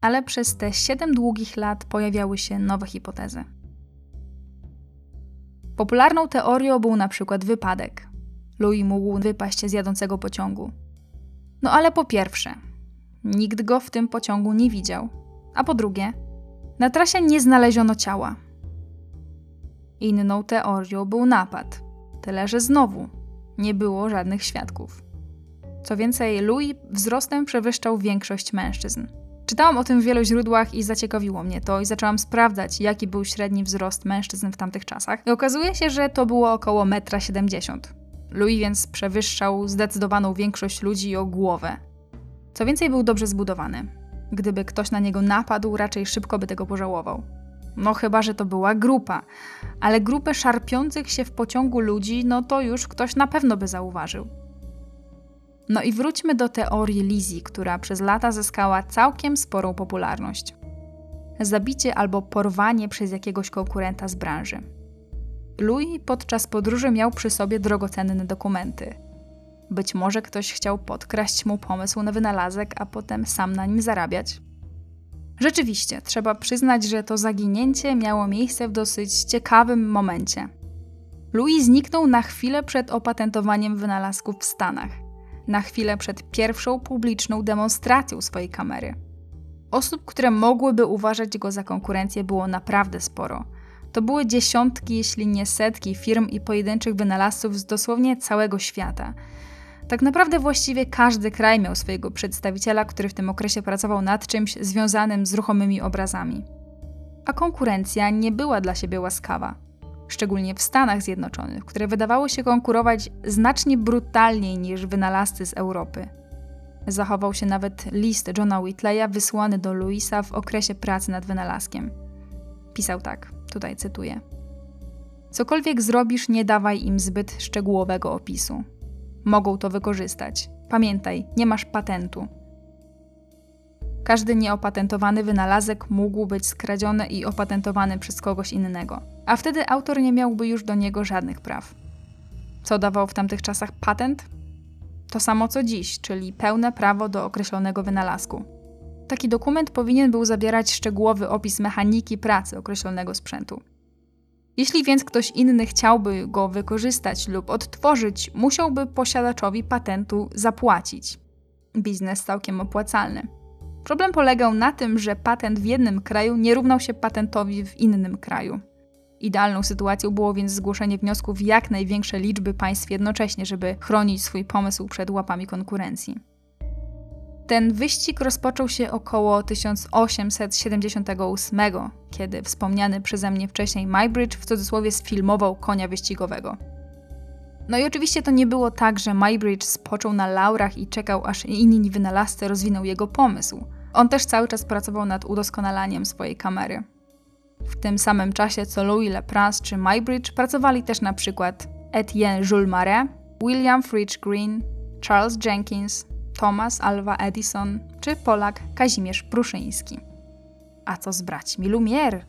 Ale przez te 7 długich lat pojawiały się nowe hipotezy. Popularną teorią był na przykład wypadek. Louis mógł wypaść z jadącego pociągu. No ale po pierwsze, nikt go w tym pociągu nie widział, a po drugie, na trasie nie znaleziono ciała. Inną teorią był napad, tyle że znowu nie było żadnych świadków. Co więcej, Louis wzrostem przewyższał większość mężczyzn. Czytałam o tym w wielu źródłach i zaciekawiło mnie to i zaczęłam sprawdzać, jaki był średni wzrost mężczyzn w tamtych czasach. I okazuje się, że to było około 1,70 m. Louis więc przewyższał zdecydowaną większość ludzi o głowę. Co więcej, był dobrze zbudowany. Gdyby ktoś na niego napadł, raczej szybko by tego pożałował. No chyba, że to była grupa, ale grupę szarpiących się w pociągu ludzi, no to już ktoś na pewno by zauważył. No i wróćmy do teorii Lizzie, która przez lata zyskała całkiem sporą popularność. Zabicie albo porwanie przez jakiegoś konkurenta z branży. Louis podczas podróży miał przy sobie drogocenne dokumenty. Być może ktoś chciał podkraść mu pomysł na wynalazek, a potem sam na nim zarabiać. Rzeczywiście, trzeba przyznać, że to zaginięcie miało miejsce w dosyć ciekawym momencie. Louis zniknął na chwilę przed opatentowaniem wynalazków w Stanach, na chwilę przed pierwszą publiczną demonstracją swojej kamery. Osób, które mogłyby uważać go za konkurencję, było naprawdę sporo. To były dziesiątki, jeśli nie setki firm i pojedynczych wynalazców z dosłownie całego świata. Tak naprawdę właściwie każdy kraj miał swojego przedstawiciela, który w tym okresie pracował nad czymś związanym z ruchomymi obrazami. A konkurencja nie była dla siebie łaskawa szczególnie w Stanach Zjednoczonych, które wydawało się konkurować znacznie brutalniej niż wynalazcy z Europy. Zachował się nawet list Johna Whitleya wysłany do Louisa w okresie pracy nad wynalazkiem. Pisał tak, tutaj cytuję. Cokolwiek zrobisz, nie dawaj im zbyt szczegółowego opisu. Mogą to wykorzystać. Pamiętaj, nie masz patentu. Każdy nieopatentowany wynalazek mógł być skradziony i opatentowany przez kogoś innego, a wtedy autor nie miałby już do niego żadnych praw. Co dawał w tamtych czasach patent? To samo co dziś, czyli pełne prawo do określonego wynalazku. Taki dokument powinien był zawierać szczegółowy opis mechaniki pracy określonego sprzętu. Jeśli więc ktoś inny chciałby go wykorzystać lub odtworzyć, musiałby posiadaczowi patentu zapłacić. Biznes całkiem opłacalny. Problem polegał na tym, że patent w jednym kraju nie równał się patentowi w innym kraju. Idealną sytuacją było więc zgłoszenie wniosków jak największej liczby państw jednocześnie, żeby chronić swój pomysł przed łapami konkurencji. Ten wyścig rozpoczął się około 1878, kiedy wspomniany przeze mnie wcześniej Mybridge w cudzysłowie sfilmował konia wyścigowego. No i oczywiście to nie było tak, że Mybridge spoczął na laurach i czekał, aż inni wynalazcy rozwiną jego pomysł. On też cały czas pracował nad udoskonalaniem swojej kamery. W tym samym czasie co Louis Leprince czy Mybridge pracowali też na przykład Etienne Jules Marais, William Fridge Green, Charles Jenkins, Thomas Alva Edison czy Polak Kazimierz Pruszyński. A co z braćmi Lumière?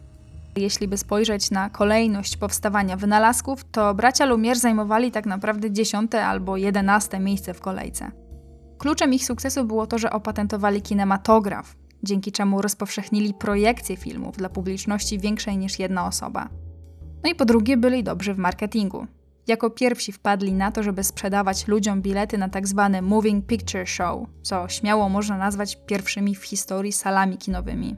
Jeśli by spojrzeć na kolejność powstawania wynalazków, to bracia Lumière zajmowali tak naprawdę dziesiąte albo jedenaste miejsce w kolejce. Kluczem ich sukcesu było to, że opatentowali kinematograf, dzięki czemu rozpowszechnili projekcje filmów dla publiczności większej niż jedna osoba. No i po drugie, byli dobrzy w marketingu. Jako pierwsi wpadli na to, żeby sprzedawać ludziom bilety na tak zwane Moving Picture Show, co śmiało można nazwać pierwszymi w historii salami kinowymi.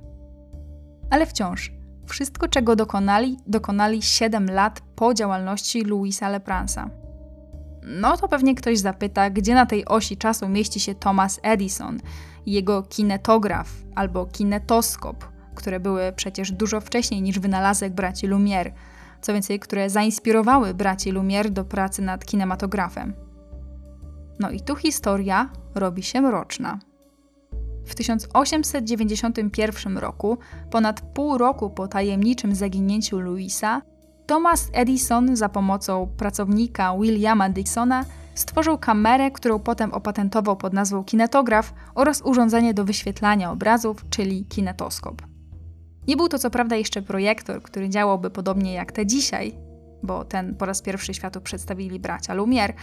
Ale wciąż, wszystko czego dokonali, dokonali 7 lat po działalności Louisa Lepransa. No to pewnie ktoś zapyta, gdzie na tej osi czasu mieści się Thomas Edison jego kinetograf albo kinetoskop, które były przecież dużo wcześniej niż wynalazek braci Lumière, co więcej, które zainspirowały braci Lumière do pracy nad kinematografem. No i tu historia robi się mroczna. W 1891 roku, ponad pół roku po tajemniczym zaginięciu Louisa, Thomas Edison za pomocą pracownika Williama Dixona stworzył kamerę, którą potem opatentował pod nazwą kinetograf oraz urządzenie do wyświetlania obrazów, czyli kinetoskop. Nie był to co prawda jeszcze projektor, który działałby podobnie jak te dzisiaj, bo ten po raz pierwszy światu przedstawili bracia Lumière.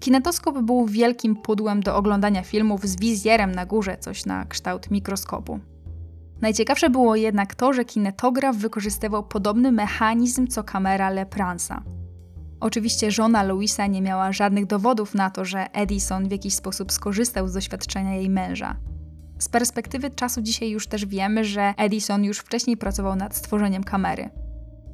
Kinetoskop był wielkim pudłem do oglądania filmów z wizjerem na górze, coś na kształt mikroskopu. Najciekawsze było jednak to, że kinetograf wykorzystywał podobny mechanizm co kamera Lepransa. Oczywiście żona Louisa nie miała żadnych dowodów na to, że Edison w jakiś sposób skorzystał z doświadczenia jej męża. Z perspektywy czasu dzisiaj już też wiemy, że Edison już wcześniej pracował nad stworzeniem kamery.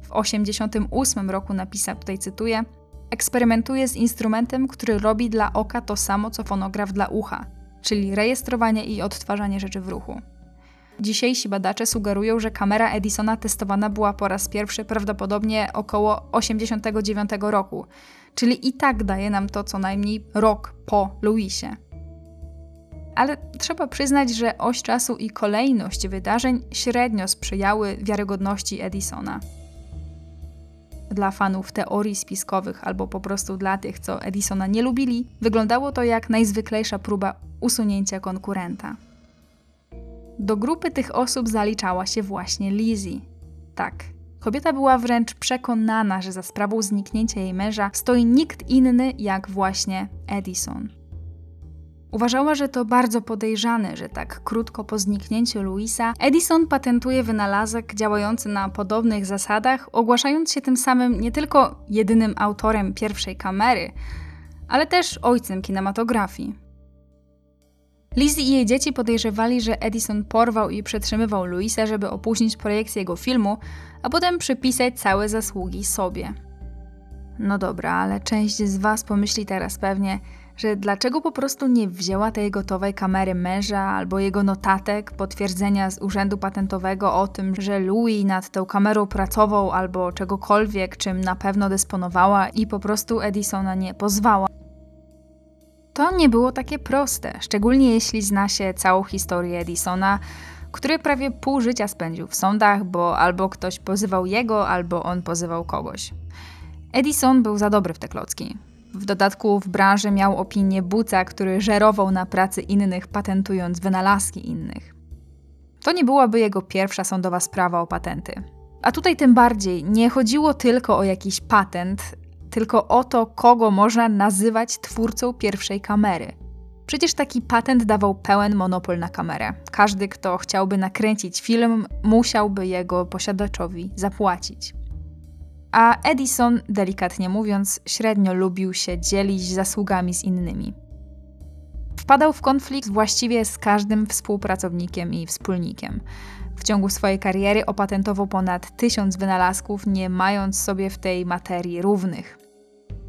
W 1988 roku napisał, tutaj cytuję, eksperymentuje z instrumentem, który robi dla oka to samo, co fonograf dla ucha, czyli rejestrowanie i odtwarzanie rzeczy w ruchu. Dzisiejsi badacze sugerują, że kamera Edisona testowana była po raz pierwszy prawdopodobnie około 89 roku, czyli i tak daje nam to co najmniej rok po Louisie. Ale trzeba przyznać, że oś czasu i kolejność wydarzeń średnio sprzyjały wiarygodności Edisona. Dla fanów teorii spiskowych albo po prostu dla tych, co Edisona nie lubili, wyglądało to jak najzwyklejsza próba usunięcia konkurenta. Do grupy tych osób zaliczała się właśnie Lizzie. Tak, kobieta była wręcz przekonana, że za sprawą zniknięcia jej męża stoi nikt inny jak właśnie Edison. Uważała, że to bardzo podejrzane, że tak krótko po zniknięciu Louisa Edison patentuje wynalazek działający na podobnych zasadach, ogłaszając się tym samym nie tylko jedynym autorem pierwszej kamery, ale też ojcem kinematografii. Lizzie i jej dzieci podejrzewali, że Edison porwał i przetrzymywał Louisa, żeby opóźnić projekcję jego filmu, a potem przypisać całe zasługi sobie. No dobra, ale część z Was pomyśli teraz pewnie, że dlaczego po prostu nie wzięła tej gotowej kamery męża albo jego notatek, potwierdzenia z urzędu patentowego o tym, że Louis nad tą kamerą pracował albo czegokolwiek, czym na pewno dysponowała i po prostu Edisona nie pozwała. To nie było takie proste, szczególnie jeśli zna się całą historię Edisona, który prawie pół życia spędził w sądach, bo albo ktoś pozywał jego, albo on pozywał kogoś. Edison był za dobry w te klocki. W dodatku w branży miał opinię buca, który żerował na pracy innych, patentując wynalazki innych. To nie byłaby jego pierwsza sądowa sprawa o patenty. A tutaj tym bardziej nie chodziło tylko o jakiś patent, tylko o to, kogo można nazywać twórcą pierwszej kamery. Przecież taki patent dawał pełen monopol na kamerę. Każdy, kto chciałby nakręcić film, musiałby jego posiadaczowi zapłacić a Edison, delikatnie mówiąc, średnio lubił się dzielić zasługami z innymi. Wpadał w konflikt właściwie z każdym współpracownikiem i wspólnikiem. W ciągu swojej kariery opatentował ponad tysiąc wynalazków, nie mając sobie w tej materii równych.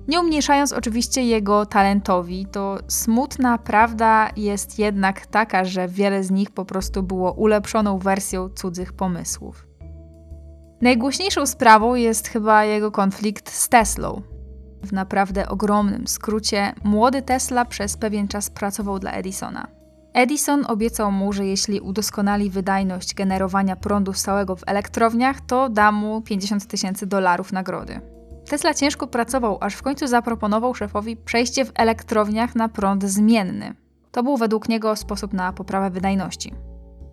Nie umniejszając oczywiście jego talentowi, to smutna prawda jest jednak taka, że wiele z nich po prostu było ulepszoną wersją cudzych pomysłów. Najgłośniejszą sprawą jest chyba jego konflikt z Teslą. W naprawdę ogromnym skrócie, młody Tesla przez pewien czas pracował dla Edisona. Edison obiecał mu, że jeśli udoskonali wydajność generowania prądu stałego w elektrowniach, to da mu 50 tysięcy dolarów nagrody. Tesla ciężko pracował, aż w końcu zaproponował szefowi przejście w elektrowniach na prąd zmienny. To był według niego sposób na poprawę wydajności.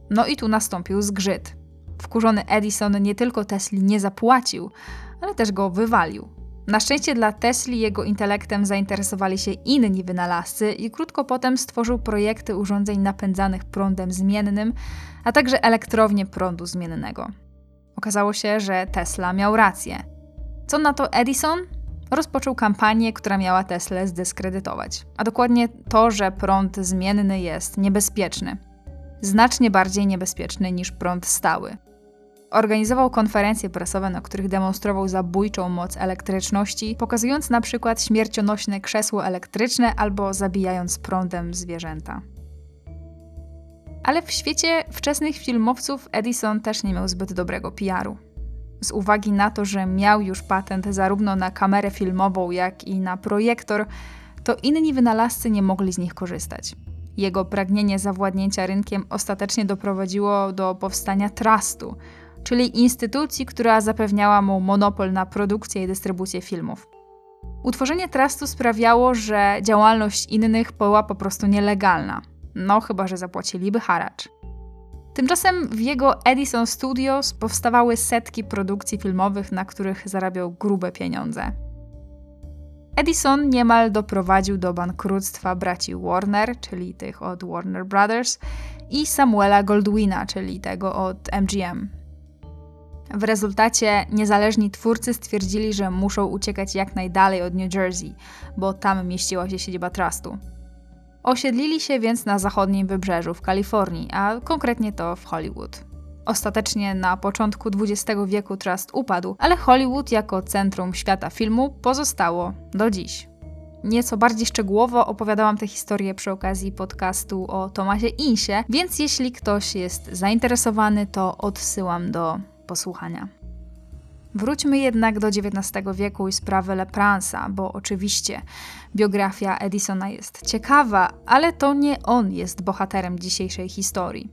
No i tu nastąpił zgrzyt. Wkurzony Edison nie tylko Tesli nie zapłacił, ale też go wywalił. Na szczęście dla Tesli jego intelektem zainteresowali się inni wynalazcy i krótko potem stworzył projekty urządzeń napędzanych prądem zmiennym, a także elektrownię prądu zmiennego. Okazało się, że Tesla miał rację. Co na to Edison? Rozpoczął kampanię, która miała Teslę zdyskredytować. A dokładnie to, że prąd zmienny jest niebezpieczny znacznie bardziej niebezpieczny niż prąd stały. Organizował konferencje prasowe, na których demonstrował zabójczą moc elektryczności, pokazując na przykład śmiercionośne krzesło elektryczne albo zabijając prądem zwierzęta. Ale w świecie wczesnych filmowców Edison też nie miał zbyt dobrego PR-u. Z uwagi na to, że miał już patent zarówno na kamerę filmową, jak i na projektor, to inni wynalazcy nie mogli z nich korzystać. Jego pragnienie zawładnięcia rynkiem ostatecznie doprowadziło do powstania trustu, czyli instytucji, która zapewniała mu monopol na produkcję i dystrybucję filmów. Utworzenie trustu sprawiało, że działalność innych była po prostu nielegalna, no chyba że zapłaciliby haracz. Tymczasem w jego Edison Studios powstawały setki produkcji filmowych, na których zarabiał grube pieniądze. Edison niemal doprowadził do bankructwa braci Warner, czyli tych od Warner Brothers, i Samuela Goldwina, czyli tego od MGM. W rezultacie niezależni twórcy stwierdzili, że muszą uciekać jak najdalej od New Jersey, bo tam mieściła się siedziba trustu. Osiedlili się więc na zachodnim wybrzeżu w Kalifornii, a konkretnie to w Hollywood. Ostatecznie na początku XX wieku Trust upadł, ale Hollywood jako centrum świata filmu pozostało do dziś. Nieco bardziej szczegółowo opowiadałam tę historię przy okazji podcastu o Tomasie Insie, więc jeśli ktoś jest zainteresowany, to odsyłam do posłuchania. Wróćmy jednak do XIX wieku i sprawy Lepransa, bo oczywiście biografia Edisona jest ciekawa, ale to nie on jest bohaterem dzisiejszej historii.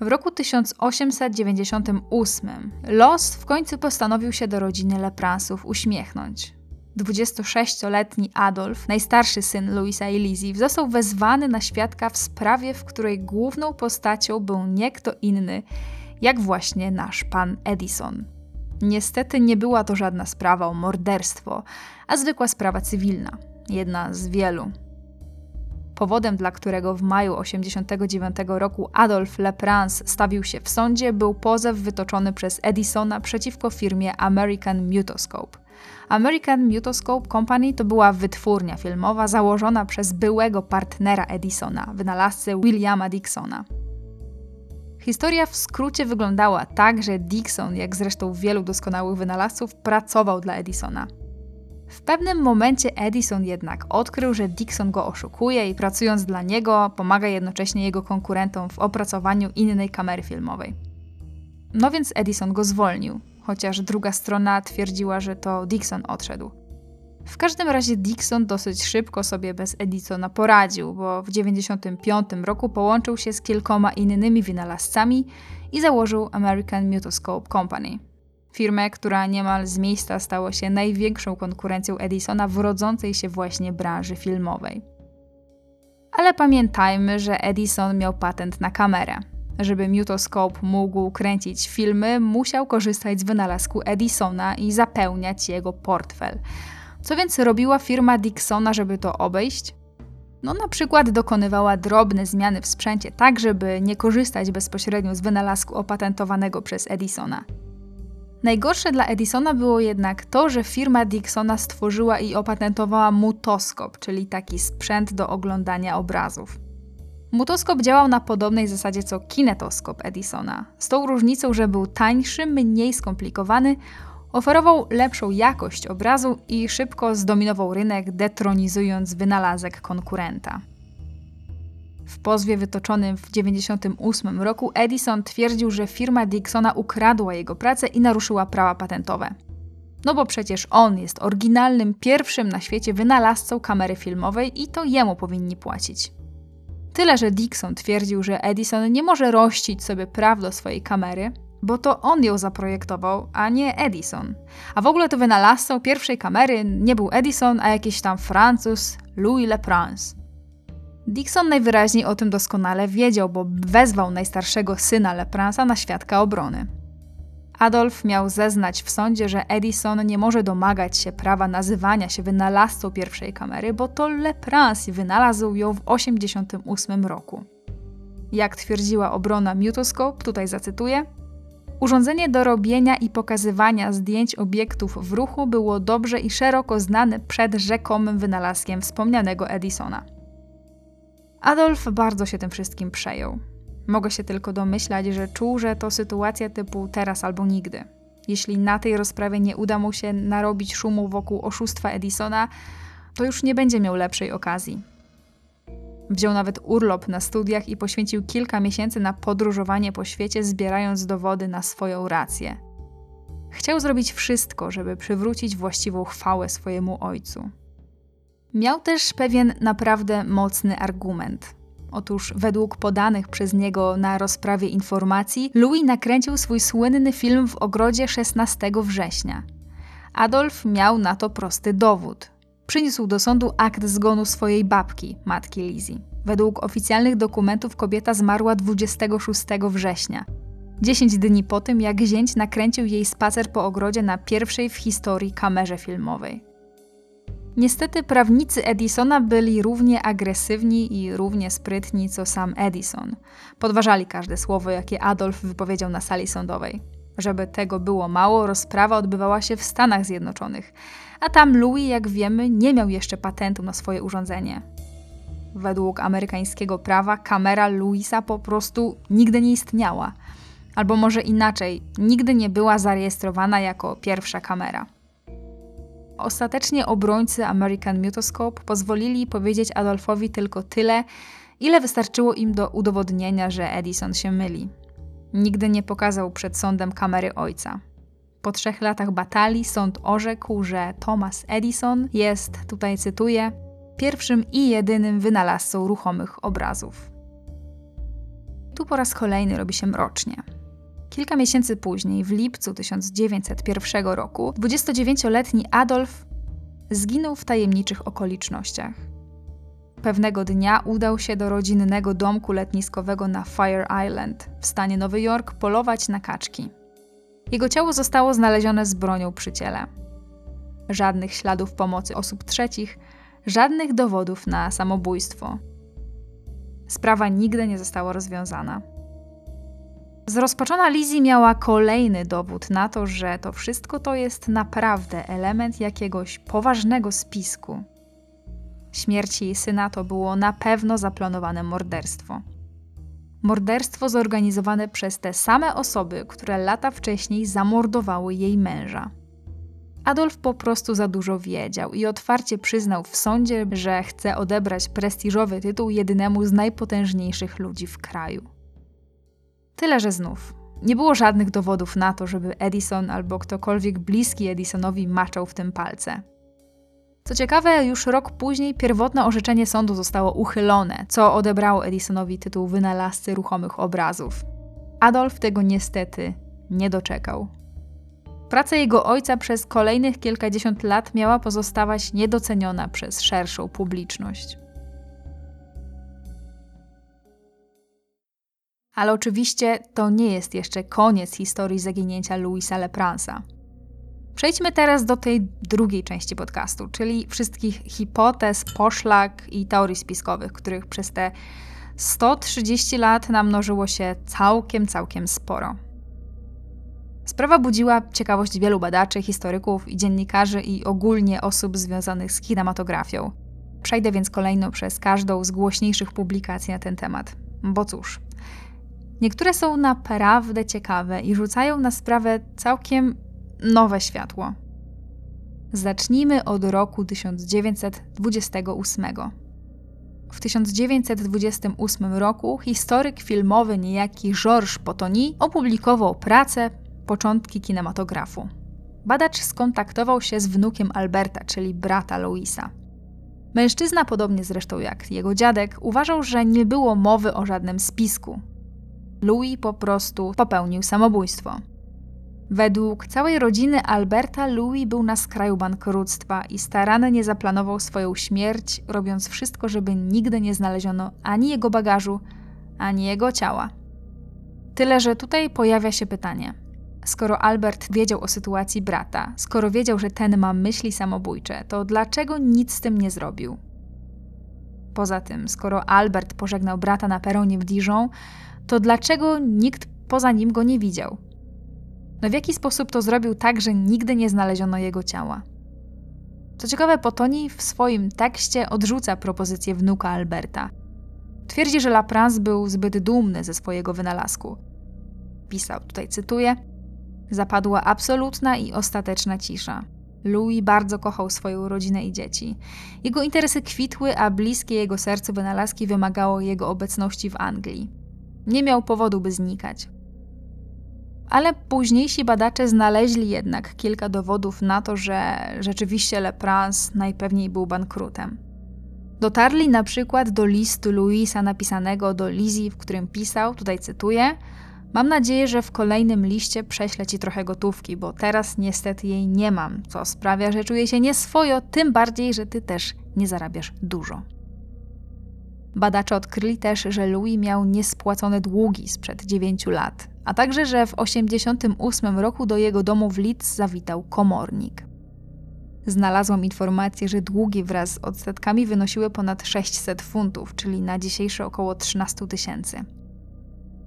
W roku 1898 los w końcu postanowił się do rodziny Lepransów uśmiechnąć. 26-letni Adolf, najstarszy syn Louisa i Lizzie, został wezwany na świadka w sprawie, w której główną postacią był nie kto inny, jak właśnie nasz pan Edison. Niestety nie była to żadna sprawa o morderstwo, a zwykła sprawa cywilna, jedna z wielu. Powodem, dla którego w maju 1989 roku Adolf Leprance stawił się w sądzie, był pozew wytoczony przez Edisona przeciwko firmie American Mutoscope. American Mutoscope Company to była wytwórnia filmowa założona przez byłego partnera Edisona, wynalazcę Williama Dixona. Historia w skrócie wyglądała tak, że Dixon, jak zresztą wielu doskonałych wynalazców, pracował dla Edisona. W pewnym momencie Edison jednak odkrył, że Dixon go oszukuje i pracując dla niego pomaga jednocześnie jego konkurentom w opracowaniu innej kamery filmowej. No więc Edison go zwolnił, chociaż druga strona twierdziła, że to Dixon odszedł. W każdym razie Dixon dosyć szybko sobie bez Edisona poradził, bo w 1995 roku połączył się z kilkoma innymi wynalazcami i założył American Mutoscope Company. Firmę, która niemal z miejsca stała się największą konkurencją Edisona w rodzącej się właśnie branży filmowej. Ale pamiętajmy, że Edison miał patent na kamerę. Żeby Mutoscope mógł kręcić filmy, musiał korzystać z wynalazku Edisona i zapełniać jego portfel. Co więc robiła firma Dixona, żeby to obejść? No, na przykład dokonywała drobne zmiany w sprzęcie, tak żeby nie korzystać bezpośrednio z wynalazku opatentowanego przez Edisona. Najgorsze dla Edisona było jednak to, że firma Dixona stworzyła i opatentowała mutoskop, czyli taki sprzęt do oglądania obrazów. Mutoskop działał na podobnej zasadzie co kinetoskop Edisona, z tą różnicą, że był tańszy, mniej skomplikowany, oferował lepszą jakość obrazu i szybko zdominował rynek, detronizując wynalazek konkurenta. W pozwie wytoczonym w 1998 roku Edison twierdził, że firma Dixona ukradła jego pracę i naruszyła prawa patentowe. No bo przecież on jest oryginalnym, pierwszym na świecie wynalazcą kamery filmowej i to jemu powinni płacić. Tyle, że Dixon twierdził, że Edison nie może rościć sobie praw do swojej kamery, bo to on ją zaprojektował, a nie Edison. A w ogóle to wynalazcą pierwszej kamery nie był Edison, a jakiś tam Francuz Louis Leprince. Dixon najwyraźniej o tym doskonale wiedział, bo wezwał najstarszego syna Lepransa na świadka obrony. Adolf miał zeznać w sądzie, że Edison nie może domagać się prawa nazywania się wynalazcą pierwszej kamery, bo to Leprance wynalazł ją w 1988 roku. Jak twierdziła obrona Mutoscope, tutaj zacytuję, Urządzenie do robienia i pokazywania zdjęć obiektów w ruchu było dobrze i szeroko znane przed rzekomym wynalazkiem wspomnianego Edisona. Adolf bardzo się tym wszystkim przejął. Mogę się tylko domyślać, że czuł, że to sytuacja typu teraz albo nigdy. Jeśli na tej rozprawie nie uda mu się narobić szumu wokół oszustwa Edisona, to już nie będzie miał lepszej okazji. Wziął nawet urlop na studiach i poświęcił kilka miesięcy na podróżowanie po świecie, zbierając dowody na swoją rację. Chciał zrobić wszystko, żeby przywrócić właściwą chwałę swojemu ojcu. Miał też pewien naprawdę mocny argument. Otóż, według podanych przez niego na rozprawie informacji, Louis nakręcił swój słynny film w ogrodzie 16 września. Adolf miał na to prosty dowód. Przyniósł do sądu akt zgonu swojej babki, matki Lizzie. Według oficjalnych dokumentów kobieta zmarła 26 września, 10 dni po tym, jak zięć nakręcił jej spacer po ogrodzie na pierwszej w historii kamerze filmowej. Niestety prawnicy Edisona byli równie agresywni i równie sprytni co sam Edison. Podważali każde słowo, jakie Adolf wypowiedział na sali sądowej. Żeby tego było mało, rozprawa odbywała się w Stanach Zjednoczonych, a tam Louis, jak wiemy, nie miał jeszcze patentu na swoje urządzenie. Według amerykańskiego prawa kamera Louisa po prostu nigdy nie istniała. Albo może inaczej, nigdy nie była zarejestrowana jako pierwsza kamera. Ostatecznie obrońcy American Mutoscope pozwolili powiedzieć Adolfowi tylko tyle, ile wystarczyło im do udowodnienia, że Edison się myli. Nigdy nie pokazał przed sądem kamery ojca. Po trzech latach batalii sąd orzekł, że Thomas Edison jest, tutaj cytuję, pierwszym i jedynym wynalazcą ruchomych obrazów. Tu po raz kolejny robi się mrocznie. Kilka miesięcy później, w lipcu 1901 roku, 29-letni Adolf zginął w tajemniczych okolicznościach. Pewnego dnia udał się do rodzinnego domku letniskowego na Fire Island w stanie Nowy Jork polować na kaczki. Jego ciało zostało znalezione z bronią przy ciele. Żadnych śladów pomocy osób trzecich, żadnych dowodów na samobójstwo. Sprawa nigdy nie została rozwiązana. Zrozpaczona Lizzie miała kolejny dowód na to, że to wszystko to jest naprawdę element jakiegoś poważnego spisku. Śmierć jej syna to było na pewno zaplanowane morderstwo. Morderstwo zorganizowane przez te same osoby, które lata wcześniej zamordowały jej męża. Adolf po prostu za dużo wiedział i otwarcie przyznał w sądzie, że chce odebrać prestiżowy tytuł jedynemu z najpotężniejszych ludzi w kraju. Tyle, że znów nie było żadnych dowodów na to, żeby Edison albo ktokolwiek bliski Edisonowi maczał w tym palce. Co ciekawe, już rok później pierwotne orzeczenie sądu zostało uchylone, co odebrało Edisonowi tytuł wynalazcy ruchomych obrazów. Adolf tego niestety nie doczekał. Praca jego ojca przez kolejnych kilkadziesiąt lat miała pozostawać niedoceniona przez szerszą publiczność. Ale oczywiście to nie jest jeszcze koniec historii zaginięcia Louisa Lepransa. Przejdźmy teraz do tej drugiej części podcastu, czyli wszystkich hipotez, poszlak i teorii spiskowych, których przez te 130 lat namnożyło się całkiem, całkiem sporo. Sprawa budziła ciekawość wielu badaczy, historyków i dziennikarzy i ogólnie osób związanych z kinematografią. Przejdę więc kolejno przez każdą z głośniejszych publikacji na ten temat. Bo cóż, niektóre są naprawdę ciekawe i rzucają na sprawę całkiem nowe światło. Zacznijmy od roku 1928. W 1928 roku historyk filmowy niejaki Georges Potoni opublikował pracę Początki kinematografu. Badacz skontaktował się z wnukiem Alberta, czyli brata Louisa. Mężczyzna, podobnie zresztą jak jego dziadek, uważał, że nie było mowy o żadnym spisku. Louis po prostu popełnił samobójstwo. Według całej rodziny Alberta Louis był na skraju bankructwa i starannie zaplanował swoją śmierć, robiąc wszystko, żeby nigdy nie znaleziono ani jego bagażu, ani jego ciała. Tyle, że tutaj pojawia się pytanie: skoro Albert wiedział o sytuacji brata, skoro wiedział, że ten ma myśli samobójcze, to dlaczego nic z tym nie zrobił? Poza tym, skoro Albert pożegnał brata na peronie w Dijon, to dlaczego nikt poza nim go nie widział? No w jaki sposób to zrobił tak, że nigdy nie znaleziono jego ciała? Co ciekawe, Potoni w swoim tekście odrzuca propozycję wnuka Alberta. Twierdzi, że Lapras był zbyt dumny ze swojego wynalazku. Pisał, tutaj cytuję: Zapadła absolutna i ostateczna cisza. Louis bardzo kochał swoją rodzinę i dzieci. Jego interesy kwitły, a bliskie jego sercu wynalazki wymagało jego obecności w Anglii. Nie miał powodu, by znikać ale późniejsi badacze znaleźli jednak kilka dowodów na to, że rzeczywiście Lepras najpewniej był bankrutem. Dotarli na przykład do listu Louisa napisanego do Lizzie, w którym pisał, tutaj cytuję: Mam nadzieję, że w kolejnym liście prześlę ci trochę gotówki, bo teraz niestety jej nie mam, co sprawia, że czuję się nieswojo, tym bardziej, że ty też nie zarabiasz dużo. Badacze odkryli też, że Louis miał niespłacone długi sprzed 9 lat, a także, że w 1988 roku do jego domu w Leeds zawitał komornik. Znalazłam informację, że długi wraz z odsetkami wynosiły ponad 600 funtów, czyli na dzisiejsze około 13 tysięcy.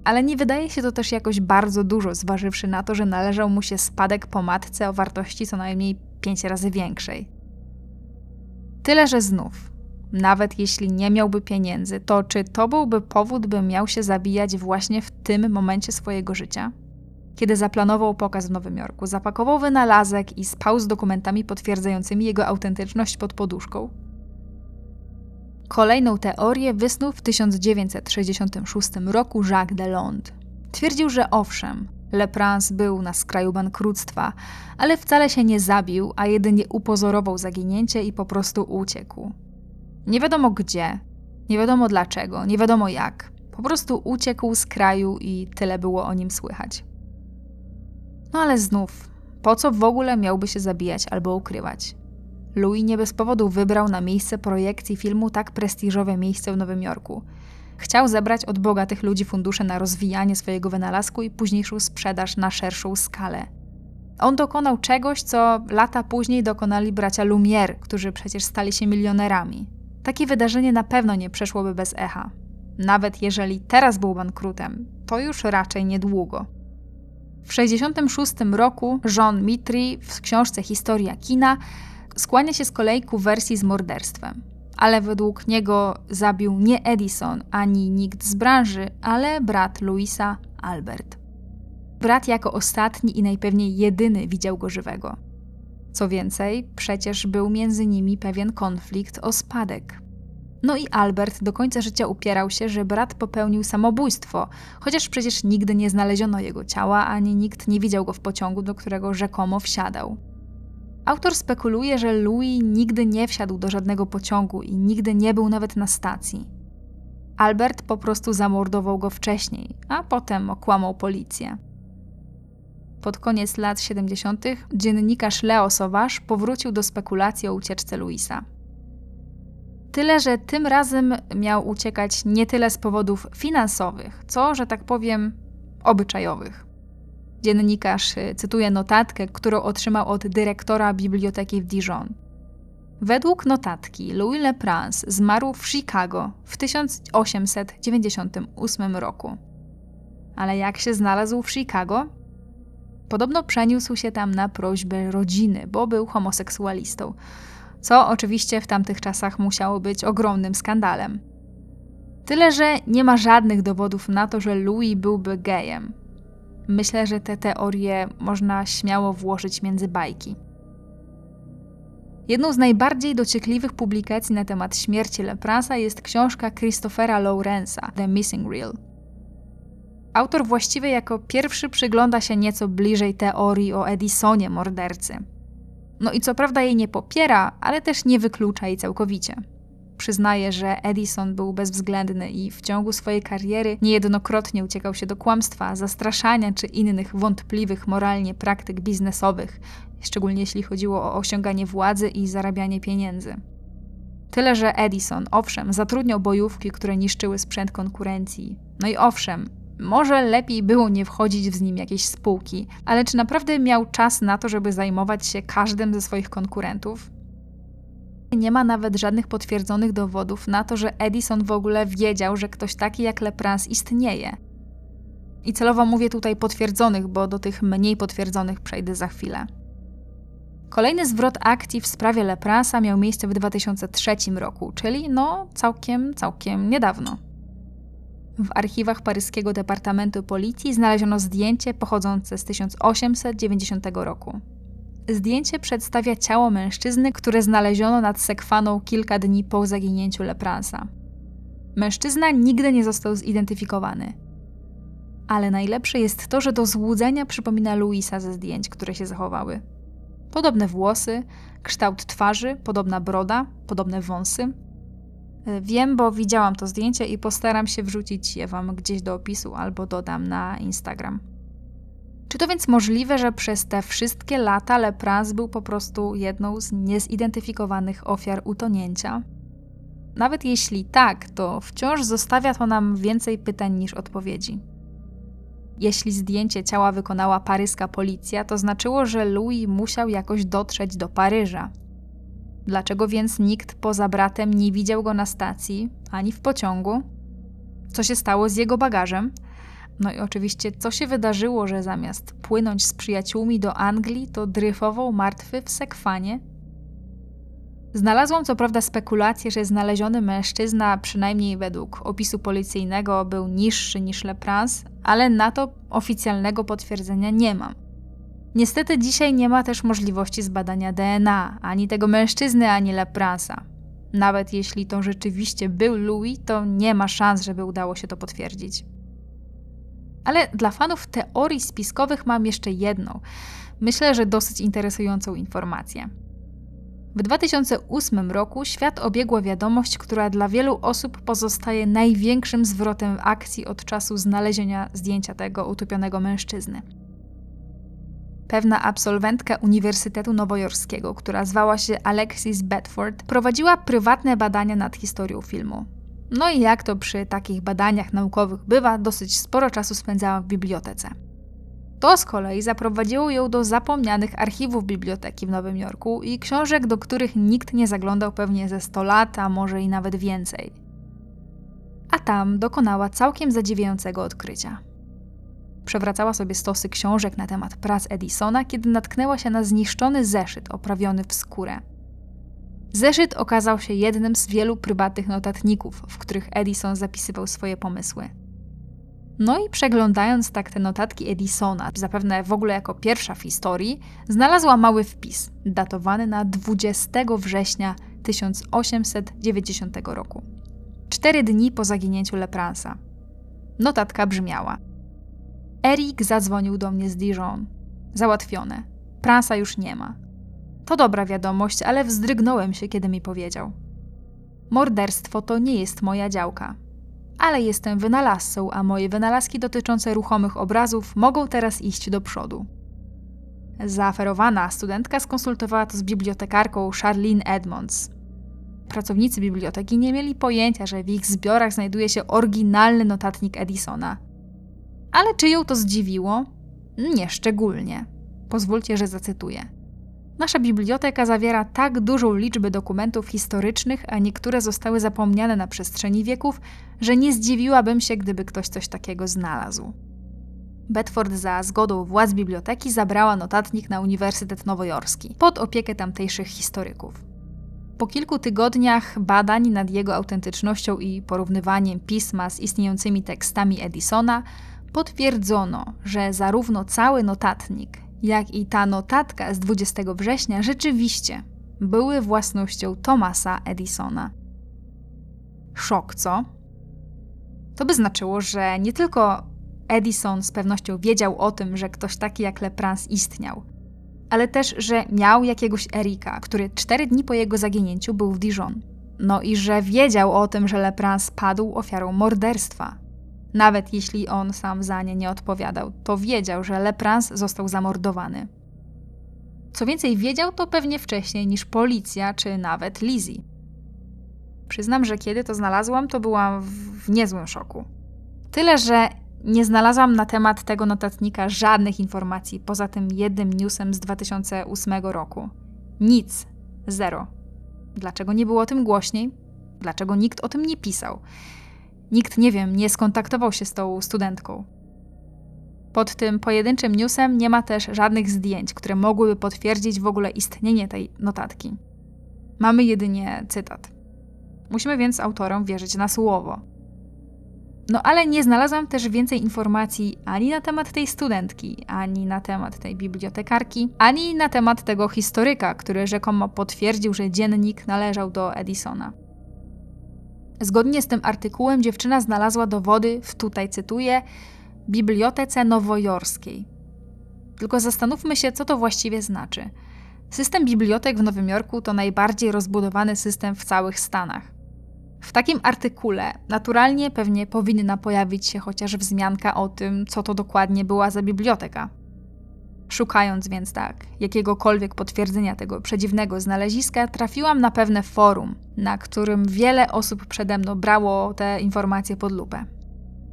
Ale nie wydaje się to też jakoś bardzo dużo, zważywszy na to, że należał mu się spadek po matce o wartości co najmniej 5 razy większej. Tyle, że znów, nawet jeśli nie miałby pieniędzy, to czy to byłby powód, by miał się zabijać właśnie w tym momencie swojego życia? Kiedy zaplanował pokaz w Nowym Jorku, zapakował wynalazek i spał z dokumentami potwierdzającymi jego autentyczność pod poduszką? Kolejną teorię wysnuł w 1966 roku Jacques Delonde. Twierdził, że owszem, Leprince był na skraju bankructwa, ale wcale się nie zabił, a jedynie upozorował zaginięcie i po prostu uciekł. Nie wiadomo gdzie, nie wiadomo dlaczego, nie wiadomo jak. Po prostu uciekł z kraju i tyle było o nim słychać. No ale znów, po co w ogóle miałby się zabijać albo ukrywać? Louis nie bez powodu wybrał na miejsce projekcji filmu tak prestiżowe miejsce w Nowym Jorku. Chciał zebrać od bogatych ludzi fundusze na rozwijanie swojego wynalazku i późniejszą sprzedaż na szerszą skalę. On dokonał czegoś, co lata później dokonali bracia Lumière, którzy przecież stali się milionerami. Takie wydarzenie na pewno nie przeszłoby bez echa. Nawet jeżeli teraz był bankrutem, to już raczej niedługo. W 1966 roku John Mitri w książce Historia kina skłania się z kolei ku wersji z morderstwem. Ale według niego zabił nie Edison ani nikt z branży, ale brat Louisa, Albert. Brat jako ostatni i najpewniej jedyny widział go żywego. Co więcej, przecież był między nimi pewien konflikt o spadek. No i Albert do końca życia upierał się, że brat popełnił samobójstwo, chociaż przecież nigdy nie znaleziono jego ciała, ani nikt nie widział go w pociągu, do którego rzekomo wsiadał. Autor spekuluje, że Louis nigdy nie wsiadł do żadnego pociągu i nigdy nie był nawet na stacji. Albert po prostu zamordował go wcześniej, a potem okłamał policję. Pod koniec lat 70. dziennikarz Leo Sauvage powrócił do spekulacji o ucieczce Louisa. Tyle, że tym razem miał uciekać nie tyle z powodów finansowych, co, że tak powiem, obyczajowych. Dziennikarz y, cytuje notatkę, którą otrzymał od dyrektora biblioteki w Dijon. Według notatki Louis Le Prince zmarł w Chicago w 1898 roku. Ale jak się znalazł w Chicago? Podobno przeniósł się tam na prośbę rodziny, bo był homoseksualistą co oczywiście w tamtych czasach musiało być ogromnym skandalem. Tyle, że nie ma żadnych dowodów na to, że Louis byłby gejem. Myślę, że te teorie można śmiało włożyć między bajki. Jedną z najbardziej dociekliwych publikacji na temat śmierci Lepransa jest książka Christophera Lawrence'a The Missing Reel. Autor właściwie jako pierwszy przygląda się nieco bliżej teorii o Edisonie mordercy – no i co prawda jej nie popiera, ale też nie wyklucza jej całkowicie. Przyznaje, że Edison był bezwzględny i w ciągu swojej kariery niejednokrotnie uciekał się do kłamstwa, zastraszania czy innych wątpliwych moralnie praktyk biznesowych, szczególnie jeśli chodziło o osiąganie władzy i zarabianie pieniędzy. Tyle, że Edison, owszem, zatrudniał bojówki, które niszczyły sprzęt konkurencji. No i owszem, może lepiej było nie wchodzić z nim jakieś spółki, ale czy naprawdę miał czas na to, żeby zajmować się każdym ze swoich konkurentów? Nie ma nawet żadnych potwierdzonych dowodów na to, że Edison w ogóle wiedział, że ktoś taki jak Lepras istnieje. I celowo mówię tutaj potwierdzonych, bo do tych mniej potwierdzonych przejdę za chwilę. Kolejny zwrot akcji w sprawie Leprasa miał miejsce w 2003 roku, czyli no całkiem, całkiem niedawno. W archiwach paryskiego Departamentu Policji znaleziono zdjęcie pochodzące z 1890 roku. Zdjęcie przedstawia ciało mężczyzny, które znaleziono nad sekwaną kilka dni po zaginięciu Lepransa. Mężczyzna nigdy nie został zidentyfikowany. Ale najlepsze jest to, że do złudzenia przypomina Luisa ze zdjęć, które się zachowały. Podobne włosy, kształt twarzy, podobna broda, podobne wąsy, Wiem, bo widziałam to zdjęcie i postaram się wrzucić je Wam gdzieś do opisu albo dodam na Instagram. Czy to więc możliwe, że przez te wszystkie lata Lepras był po prostu jedną z niezidentyfikowanych ofiar utonięcia? Nawet jeśli tak, to wciąż zostawia to nam więcej pytań niż odpowiedzi. Jeśli zdjęcie ciała wykonała paryska policja, to znaczyło, że Louis musiał jakoś dotrzeć do Paryża, Dlaczego więc nikt poza bratem nie widział go na stacji ani w pociągu? Co się stało z jego bagażem? No i oczywiście, co się wydarzyło, że zamiast płynąć z przyjaciółmi do Anglii, to dryfował martwy w sekwanie? Znalazłam co prawda spekulację, że znaleziony mężczyzna, przynajmniej według opisu policyjnego, był niższy niż Leprans, ale na to oficjalnego potwierdzenia nie mam. Niestety dzisiaj nie ma też możliwości zbadania DNA ani tego mężczyzny, ani Lepransa. Nawet jeśli to rzeczywiście był Louis, to nie ma szans, żeby udało się to potwierdzić. Ale dla fanów teorii spiskowych mam jeszcze jedną, myślę, że dosyć interesującą informację. W 2008 roku świat obiegła wiadomość, która dla wielu osób pozostaje największym zwrotem akcji od czasu znalezienia zdjęcia tego utopionego mężczyzny pewna absolwentka Uniwersytetu Nowojorskiego, która zwała się Alexis Bedford, prowadziła prywatne badania nad historią filmu. No i jak to przy takich badaniach naukowych bywa, dosyć sporo czasu spędzała w bibliotece. To z kolei zaprowadziło ją do zapomnianych archiwów biblioteki w Nowym Jorku i książek, do których nikt nie zaglądał pewnie ze 100 lat, a może i nawet więcej. a tam dokonała całkiem zadziwiającego odkrycia. Przewracała sobie stosy książek na temat prac Edisona, kiedy natknęła się na zniszczony zeszyt oprawiony w skórę. Zeszyt okazał się jednym z wielu prywatnych notatników, w których Edison zapisywał swoje pomysły. No i przeglądając tak te notatki Edisona, zapewne w ogóle jako pierwsza w historii, znalazła mały wpis, datowany na 20 września 1890 roku. Cztery dni po zaginięciu Lepransa. Notatka brzmiała: Erik zadzwonił do mnie z Dijon. Załatwione. Pransa już nie ma. To dobra wiadomość, ale wzdrygnąłem się, kiedy mi powiedział. Morderstwo to nie jest moja działka. Ale jestem wynalazcą, a moje wynalazki dotyczące ruchomych obrazów mogą teraz iść do przodu. Zaaferowana studentka skonsultowała to z bibliotekarką Charlene Edmonds. Pracownicy biblioteki nie mieli pojęcia, że w ich zbiorach znajduje się oryginalny notatnik Edisona. Ale czy ją to zdziwiło? Nie szczególnie. Pozwólcie, że zacytuję. Nasza biblioteka zawiera tak dużą liczbę dokumentów historycznych, a niektóre zostały zapomniane na przestrzeni wieków, że nie zdziwiłabym się, gdyby ktoś coś takiego znalazł. Bedford za zgodą władz biblioteki zabrała notatnik na Uniwersytet Nowojorski pod opiekę tamtejszych historyków. Po kilku tygodniach badań nad jego autentycznością i porównywaniem pisma z istniejącymi tekstami Edisona, potwierdzono, że zarówno cały notatnik, jak i ta notatka z 20 września rzeczywiście były własnością Thomasa Edisona. Szok, co? To by znaczyło, że nie tylko Edison z pewnością wiedział o tym, że ktoś taki jak Leprans istniał, ale też, że miał jakiegoś Erika, który cztery dni po jego zaginięciu był w Dijon. No i że wiedział o tym, że Leprans padł ofiarą morderstwa. Nawet jeśli on sam za nie nie odpowiadał, to wiedział, że Leprans został zamordowany. Co więcej, wiedział to pewnie wcześniej niż policja czy nawet Lizzie. Przyznam, że kiedy to znalazłam, to byłam w niezłym szoku. Tyle, że nie znalazłam na temat tego notatnika żadnych informacji poza tym jednym newsem z 2008 roku. Nic. Zero. Dlaczego nie było o tym głośniej? Dlaczego nikt o tym nie pisał? Nikt, nie wiem, nie skontaktował się z tą studentką. Pod tym pojedynczym newsem nie ma też żadnych zdjęć, które mogłyby potwierdzić w ogóle istnienie tej notatki. Mamy jedynie cytat. Musimy więc autorom wierzyć na słowo. No ale nie znalazłam też więcej informacji ani na temat tej studentki, ani na temat tej bibliotekarki, ani na temat tego historyka, który rzekomo potwierdził, że dziennik należał do Edisona. Zgodnie z tym artykułem dziewczyna znalazła dowody w, tutaj cytuję, Bibliotece Nowojorskiej. Tylko zastanówmy się, co to właściwie znaczy. System bibliotek w Nowym Jorku to najbardziej rozbudowany system w całych Stanach. W takim artykule naturalnie pewnie powinna pojawić się chociaż wzmianka o tym, co to dokładnie była za biblioteka. Szukając więc tak jakiegokolwiek potwierdzenia tego przedziwnego znaleziska, trafiłam na pewne forum, na którym wiele osób przede mną brało te informacje pod lupę.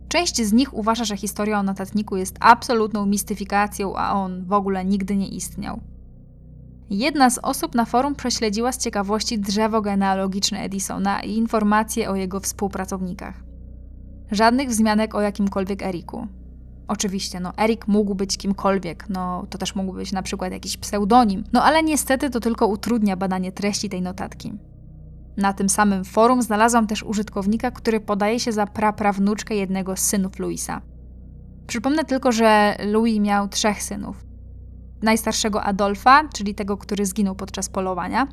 Część z nich uważa, że historia o notatniku jest absolutną mistyfikacją, a on w ogóle nigdy nie istniał. Jedna z osób na forum prześledziła z ciekawości drzewo genealogiczne Edisona i informacje o jego współpracownikach. Żadnych wzmianek o jakimkolwiek Eriku. Oczywiście, no Erik mógł być kimkolwiek, no to też mógł być na przykład jakiś pseudonim, no ale niestety to tylko utrudnia badanie treści tej notatki. Na tym samym forum znalazłam też użytkownika, który podaje się za praprawnuczkę jednego z synów Louisa. Przypomnę tylko, że Louis miał trzech synów. Najstarszego Adolfa, czyli tego, który zginął podczas polowania,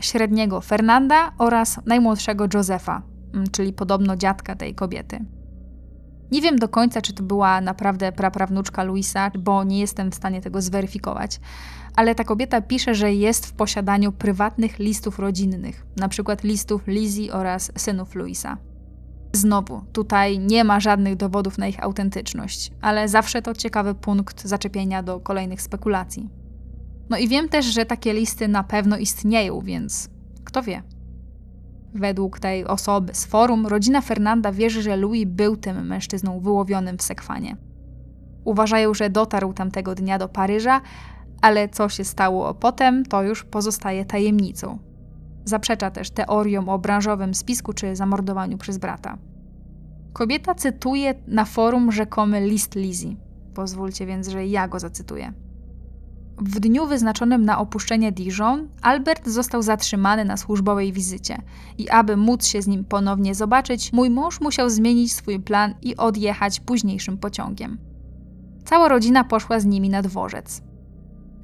średniego Fernanda oraz najmłodszego Josefa, mm, czyli podobno dziadka tej kobiety. Nie wiem do końca, czy to była naprawdę praprawnuczka Luisa, bo nie jestem w stanie tego zweryfikować, ale ta kobieta pisze, że jest w posiadaniu prywatnych listów rodzinnych, przykład listów Lizzie oraz synów Luisa. Znowu, tutaj nie ma żadnych dowodów na ich autentyczność, ale zawsze to ciekawy punkt zaczepienia do kolejnych spekulacji. No i wiem też, że takie listy na pewno istnieją, więc kto wie. Według tej osoby z forum, rodzina Fernanda wierzy, że Louis był tym mężczyzną wyłowionym w Sekwanie. Uważają, że dotarł tamtego dnia do Paryża, ale co się stało potem, to już pozostaje tajemnicą. Zaprzecza też teoriom o branżowym spisku czy zamordowaniu przez brata. Kobieta cytuje na forum rzekomy list Lizzie. Pozwólcie więc, że ja go zacytuję. W dniu wyznaczonym na opuszczenie Dijon, Albert został zatrzymany na służbowej wizycie i aby móc się z nim ponownie zobaczyć, mój mąż musiał zmienić swój plan i odjechać późniejszym pociągiem. Cała rodzina poszła z nimi na dworzec.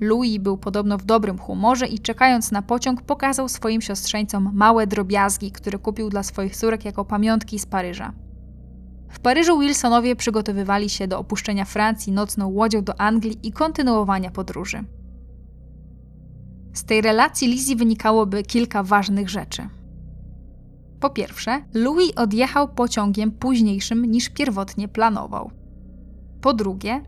Louis był podobno w dobrym humorze i czekając na pociąg pokazał swoim siostrzeńcom małe drobiazgi, które kupił dla swoich córek jako pamiątki z Paryża. W Paryżu Wilsonowie przygotowywali się do opuszczenia Francji nocną łodzią do Anglii i kontynuowania podróży. Z tej relacji Lizzie wynikałoby kilka ważnych rzeczy. Po pierwsze, Louis odjechał pociągiem późniejszym niż pierwotnie planował. Po drugie,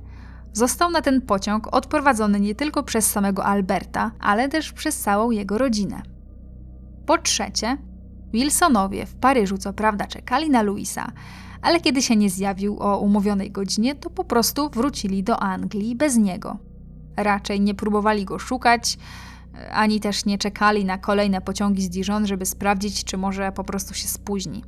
został na ten pociąg odprowadzony nie tylko przez samego Alberta, ale też przez całą jego rodzinę. Po trzecie, Wilsonowie w Paryżu co prawda czekali na Louisa, ale kiedy się nie zjawił o umówionej godzinie, to po prostu wrócili do Anglii bez niego. Raczej nie próbowali go szukać, ani też nie czekali na kolejne pociągi z Dijon, żeby sprawdzić, czy może po prostu się spóźni.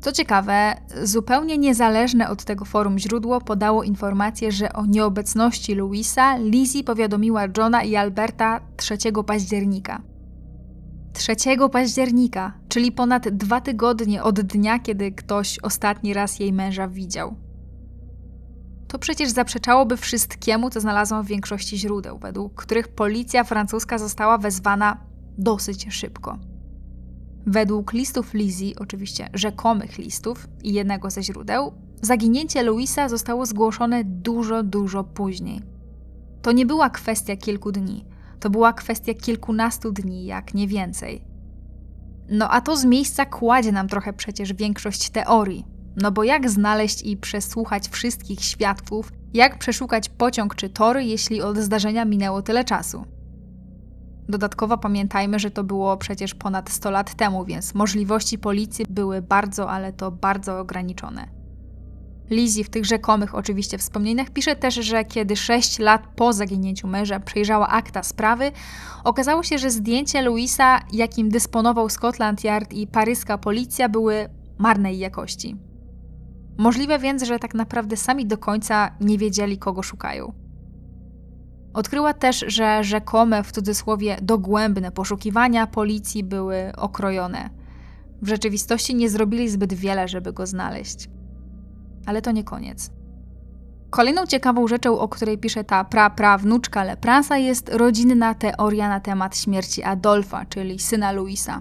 Co ciekawe, zupełnie niezależne od tego forum źródło podało informację, że o nieobecności Louisa Lizzie powiadomiła Johna i Alberta 3 października. 3 października, czyli ponad dwa tygodnie od dnia, kiedy ktoś ostatni raz jej męża widział. To przecież zaprzeczałoby wszystkiemu, co znalazłam w większości źródeł, według których policja francuska została wezwana dosyć szybko. Według listów Lizzie, oczywiście rzekomych listów i jednego ze źródeł, zaginięcie Louisa zostało zgłoszone dużo, dużo później. To nie była kwestia kilku dni, to była kwestia kilkunastu dni, jak nie więcej. No a to z miejsca kładzie nam trochę przecież większość teorii. No bo jak znaleźć i przesłuchać wszystkich świadków, jak przeszukać pociąg czy tory, jeśli od zdarzenia minęło tyle czasu? Dodatkowo pamiętajmy, że to było przecież ponad 100 lat temu, więc możliwości policji były bardzo, ale to bardzo ograniczone. Lizzie w tych rzekomych oczywiście wspomnieniach pisze też, że kiedy 6 lat po zaginięciu męża przejrzała akta sprawy, okazało się, że zdjęcia Louisa, jakim dysponował Scotland Yard i paryska policja, były marnej jakości. Możliwe więc, że tak naprawdę sami do końca nie wiedzieli, kogo szukają. Odkryła też, że rzekome w cudzysłowie dogłębne poszukiwania policji były okrojone. W rzeczywistości nie zrobili zbyt wiele, żeby go znaleźć. Ale to nie koniec. Kolejną ciekawą rzeczą, o której pisze ta pra-prawnuczka Lepransa, jest rodzinna teoria na temat śmierci Adolfa, czyli syna Luisa.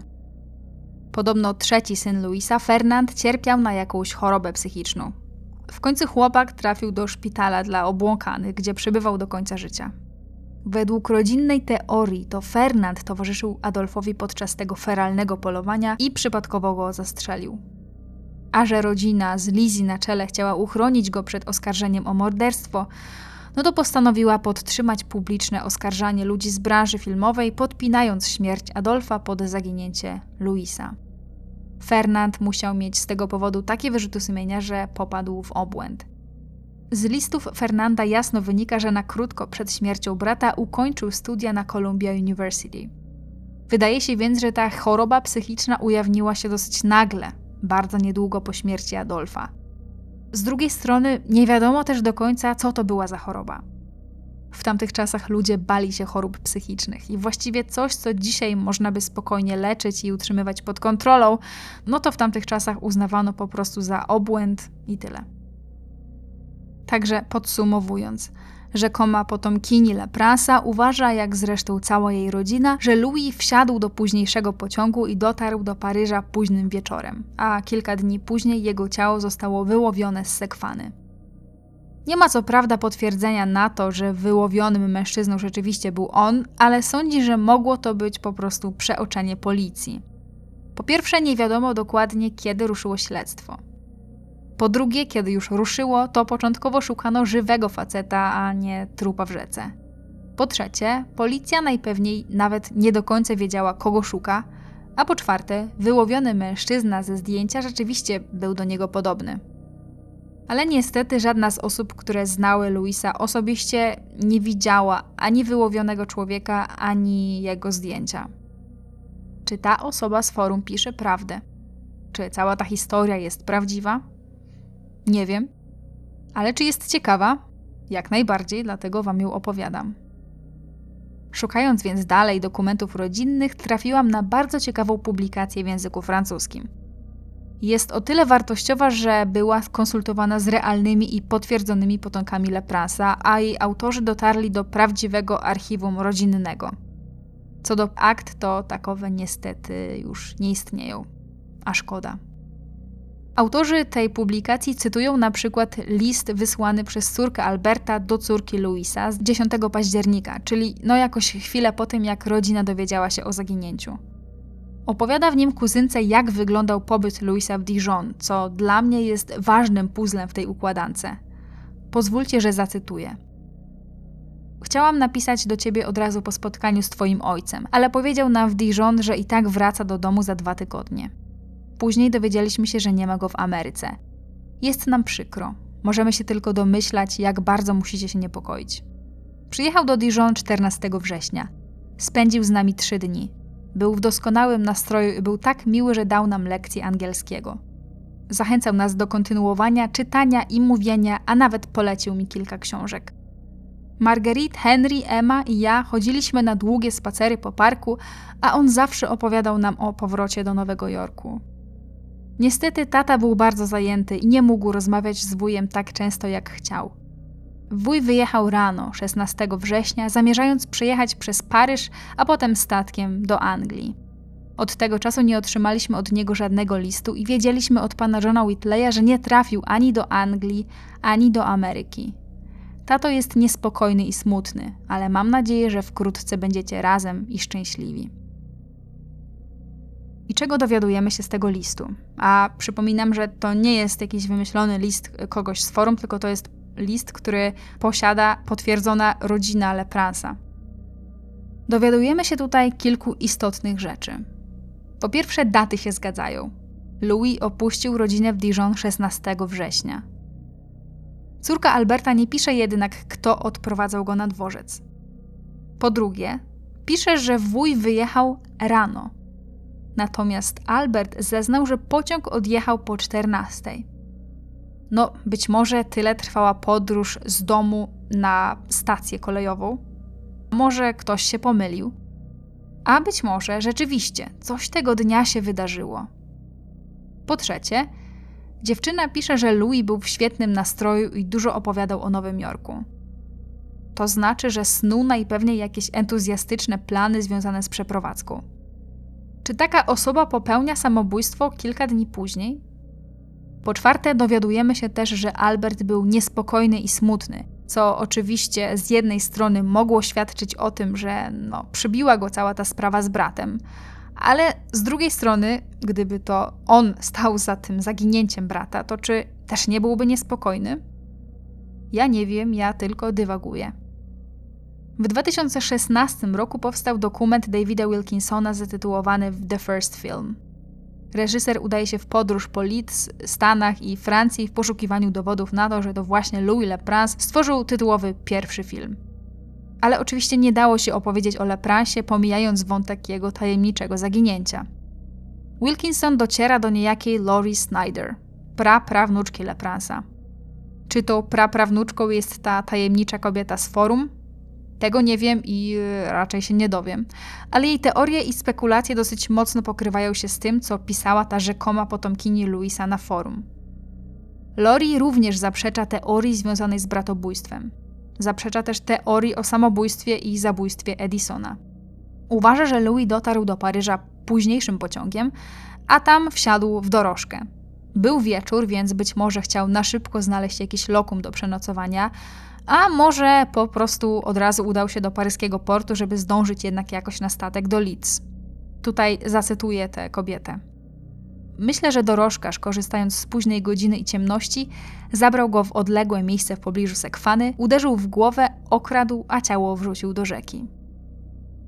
Podobno trzeci syn Luisa, Fernand, cierpiał na jakąś chorobę psychiczną. W końcu chłopak trafił do szpitala dla obłąkanych, gdzie przebywał do końca życia. Według rodzinnej teorii to Fernand towarzyszył Adolfowi podczas tego feralnego polowania i przypadkowo go zastrzelił. A że rodzina z Lizzie na czele chciała uchronić go przed oskarżeniem o morderstwo, no to postanowiła podtrzymać publiczne oskarżanie ludzi z branży filmowej, podpinając śmierć Adolfa pod zaginięcie Luisa. Fernand musiał mieć z tego powodu takie wyrzuty sumienia, że popadł w obłęd. Z listów Fernanda jasno wynika, że na krótko przed śmiercią brata ukończył studia na Columbia University. Wydaje się więc, że ta choroba psychiczna ujawniła się dosyć nagle, bardzo niedługo po śmierci Adolfa. Z drugiej strony, nie wiadomo też do końca, co to była za choroba. W tamtych czasach ludzie bali się chorób psychicznych i właściwie coś, co dzisiaj można by spokojnie leczyć i utrzymywać pod kontrolą, no to w tamtych czasach uznawano po prostu za obłęd i tyle. Także podsumowując, rzekoma potomkini Leprasa uważa, jak zresztą cała jej rodzina, że Louis wsiadł do późniejszego pociągu i dotarł do Paryża późnym wieczorem, a kilka dni później jego ciało zostało wyłowione z sekwany. Nie ma co prawda potwierdzenia na to, że wyłowionym mężczyzną rzeczywiście był on, ale sądzi, że mogło to być po prostu przeoczenie policji. Po pierwsze, nie wiadomo dokładnie, kiedy ruszyło śledztwo. Po drugie, kiedy już ruszyło, to początkowo szukano żywego faceta, a nie trupa w rzece. Po trzecie, policja najpewniej nawet nie do końca wiedziała, kogo szuka, a po czwarte, wyłowiony mężczyzna ze zdjęcia rzeczywiście był do niego podobny. Ale niestety żadna z osób, które znały Luisa osobiście, nie widziała ani wyłowionego człowieka, ani jego zdjęcia. Czy ta osoba z forum pisze prawdę? Czy cała ta historia jest prawdziwa? Nie wiem. Ale czy jest ciekawa? Jak najbardziej, dlatego wam ją opowiadam. Szukając więc dalej dokumentów rodzinnych, trafiłam na bardzo ciekawą publikację w języku francuskim. Jest o tyle wartościowa, że była konsultowana z realnymi i potwierdzonymi potomkami Lepransa, a jej autorzy dotarli do prawdziwego archiwum rodzinnego. Co do akt, to takowe niestety już nie istnieją. A szkoda. Autorzy tej publikacji cytują na przykład list wysłany przez córkę Alberta do córki Louisa z 10 października, czyli no jakoś chwilę po tym, jak rodzina dowiedziała się o zaginięciu. Opowiada w nim kuzynce, jak wyglądał pobyt Louisa w Dijon, co dla mnie jest ważnym puzzlem w tej układance. Pozwólcie, że zacytuję. Chciałam napisać do ciebie od razu po spotkaniu z twoim ojcem, ale powiedział nam w Dijon, że i tak wraca do domu za dwa tygodnie. Później dowiedzieliśmy się, że nie ma go w Ameryce. Jest nam przykro. Możemy się tylko domyślać, jak bardzo musicie się niepokoić. Przyjechał do Dijon 14 września. Spędził z nami trzy dni. Był w doskonałym nastroju i był tak miły, że dał nam lekcję angielskiego. Zachęcał nas do kontynuowania czytania i mówienia, a nawet polecił mi kilka książek. Marguerite, Henry, Emma i ja chodziliśmy na długie spacery po parku, a on zawsze opowiadał nam o powrocie do Nowego Jorku. Niestety tata był bardzo zajęty i nie mógł rozmawiać z wujem tak często jak chciał. Wuj wyjechał rano, 16 września, zamierzając przejechać przez Paryż, a potem statkiem do Anglii. Od tego czasu nie otrzymaliśmy od niego żadnego listu i wiedzieliśmy od pana Johna Whitleya, że nie trafił ani do Anglii, ani do Ameryki. Tato jest niespokojny i smutny, ale mam nadzieję, że wkrótce będziecie razem i szczęśliwi. I czego dowiadujemy się z tego listu? A przypominam, że to nie jest jakiś wymyślony list kogoś z forum, tylko to jest list, który posiada potwierdzona rodzina Lepransa. Dowiadujemy się tutaj kilku istotnych rzeczy. Po pierwsze, daty się zgadzają. Louis opuścił rodzinę w Dijon 16 września. Córka Alberta nie pisze jednak, kto odprowadzał go na dworzec. Po drugie, pisze, że wuj wyjechał rano. Natomiast Albert zeznał, że pociąg odjechał po 14. No, być może tyle trwała podróż z domu na stację kolejową. Może ktoś się pomylił. A być może rzeczywiście coś tego dnia się wydarzyło. Po trzecie, dziewczyna pisze, że Louis był w świetnym nastroju i dużo opowiadał o Nowym Jorku. To znaczy, że snuł najpewniej jakieś entuzjastyczne plany związane z przeprowadzką. Czy taka osoba popełnia samobójstwo kilka dni później? Po czwarte, dowiadujemy się też, że Albert był niespokojny i smutny, co oczywiście z jednej strony mogło świadczyć o tym, że no, przybiła go cała ta sprawa z bratem, ale z drugiej strony, gdyby to on stał za tym zaginięciem brata, to czy też nie byłby niespokojny? Ja nie wiem, ja tylko dywaguję. W 2016 roku powstał dokument Davida Wilkinsona zatytułowany The First Film. Reżyser udaje się w podróż po Leeds, Stanach i Francji w poszukiwaniu dowodów na to, że to właśnie Louis Leprince stworzył tytułowy pierwszy film. Ale oczywiście nie dało się opowiedzieć o Leprancie, pomijając wątek jego tajemniczego zaginięcia. Wilkinson dociera do niejakiej Lori Snyder, praprawnuczki Leprance'a. Czy to praprawnuczką jest ta tajemnicza kobieta z forum, tego nie wiem i y, raczej się nie dowiem. Ale jej teorie i spekulacje dosyć mocno pokrywają się z tym, co pisała ta rzekoma potomkini Louisa na forum. Lori również zaprzecza teorii związanej z bratobójstwem. Zaprzecza też teorii o samobójstwie i zabójstwie Edisona. Uważa, że Louis dotarł do Paryża późniejszym pociągiem, a tam wsiadł w dorożkę. Był wieczór, więc być może chciał na szybko znaleźć jakiś lokum do przenocowania, a może po prostu od razu udał się do paryskiego portu, żeby zdążyć jednak jakoś na statek do Leeds. Tutaj zacytuję tę kobietę. Myślę, że dorożkarz, korzystając z późnej godziny i ciemności, zabrał go w odległe miejsce w pobliżu Sekwany, uderzył w głowę, okradł, a ciało wrzucił do rzeki.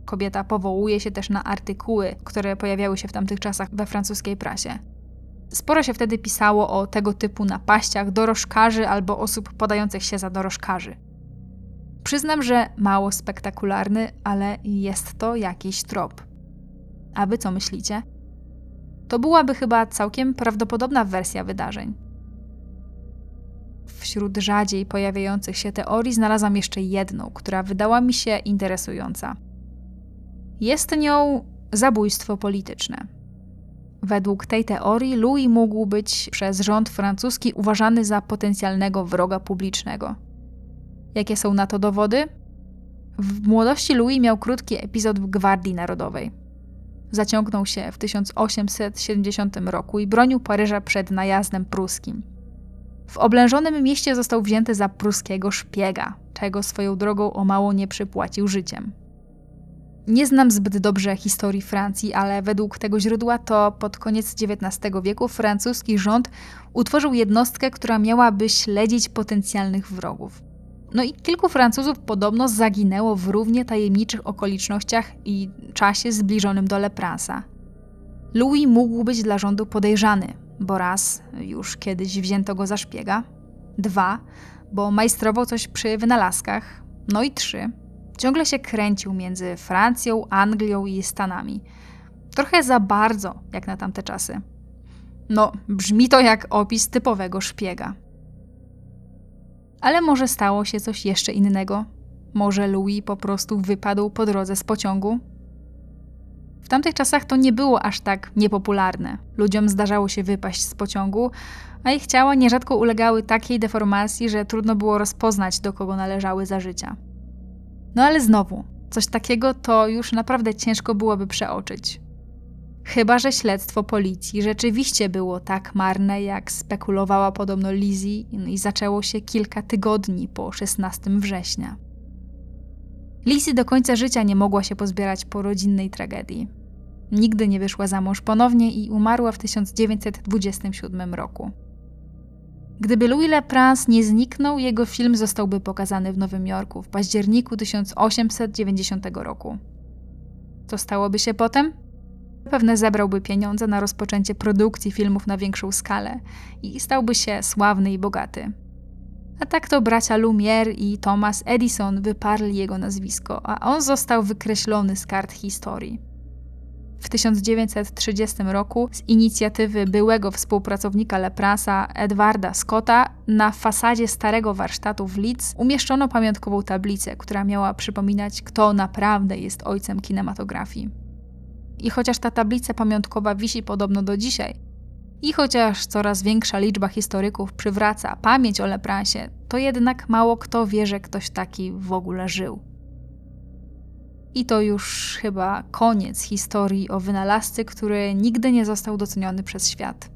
Kobieta powołuje się też na artykuły, które pojawiały się w tamtych czasach we francuskiej prasie. Sporo się wtedy pisało o tego typu napaściach dorożkarzy albo osób podających się za dorożkarzy. Przyznam, że mało spektakularny, ale jest to jakiś trop. A wy co myślicie? To byłaby chyba całkiem prawdopodobna wersja wydarzeń. Wśród rzadziej pojawiających się teorii znalazłam jeszcze jedną, która wydała mi się interesująca. Jest nią zabójstwo polityczne. Według tej teorii Louis mógł być przez rząd francuski uważany za potencjalnego wroga publicznego. Jakie są na to dowody? W młodości Louis miał krótki epizod w Gwardii Narodowej. Zaciągnął się w 1870 roku i bronił Paryża przed najazdem pruskim. W oblężonym mieście został wzięty za pruskiego szpiega, czego swoją drogą o mało nie przypłacił życiem. Nie znam zbyt dobrze historii Francji, ale według tego źródła to pod koniec XIX wieku francuski rząd utworzył jednostkę, która miałaby śledzić potencjalnych wrogów. No i kilku Francuzów podobno zaginęło w równie tajemniczych okolicznościach i czasie zbliżonym do Lepransa. Louis mógł być dla rządu podejrzany, bo raz, już kiedyś wzięto go za szpiega, dwa, bo majstrował coś przy wynalazkach, no i trzy, ciągle się kręcił między Francją, Anglią i Stanami. Trochę za bardzo, jak na tamte czasy. No, brzmi to jak opis typowego szpiega. Ale może stało się coś jeszcze innego? Może Louis po prostu wypadł po drodze z pociągu? W tamtych czasach to nie było aż tak niepopularne. Ludziom zdarzało się wypaść z pociągu, a ich ciała nierzadko ulegały takiej deformacji, że trudno było rozpoznać, do kogo należały za życia. No ale znowu, coś takiego to już naprawdę ciężko byłoby przeoczyć. Chyba, że śledztwo policji rzeczywiście było tak marne, jak spekulowała podobno Lizzie i zaczęło się kilka tygodni po 16 września. Lizzie do końca życia nie mogła się pozbierać po rodzinnej tragedii. Nigdy nie wyszła za mąż ponownie i umarła w 1927 roku. Gdyby Louis Leprince nie zniknął, jego film zostałby pokazany w Nowym Jorku w październiku 1890 roku. Co stałoby się potem? Zapewne zebrałby pieniądze na rozpoczęcie produkcji filmów na większą skalę i stałby się sławny i bogaty. A tak to bracia Lumière i Thomas Edison wyparli jego nazwisko, a on został wykreślony z kart historii. W 1930 roku z inicjatywy byłego współpracownika Leprasa Edwarda Scotta na fasadzie starego warsztatu w Leeds umieszczono pamiątkową tablicę, która miała przypominać, kto naprawdę jest ojcem kinematografii. I chociaż ta tablica pamiątkowa wisi podobno do dzisiaj, i chociaż coraz większa liczba historyków przywraca pamięć o Lepransie, to jednak mało kto wie, że ktoś taki w ogóle żył. I to już chyba koniec historii o wynalazcy, który nigdy nie został doceniony przez świat.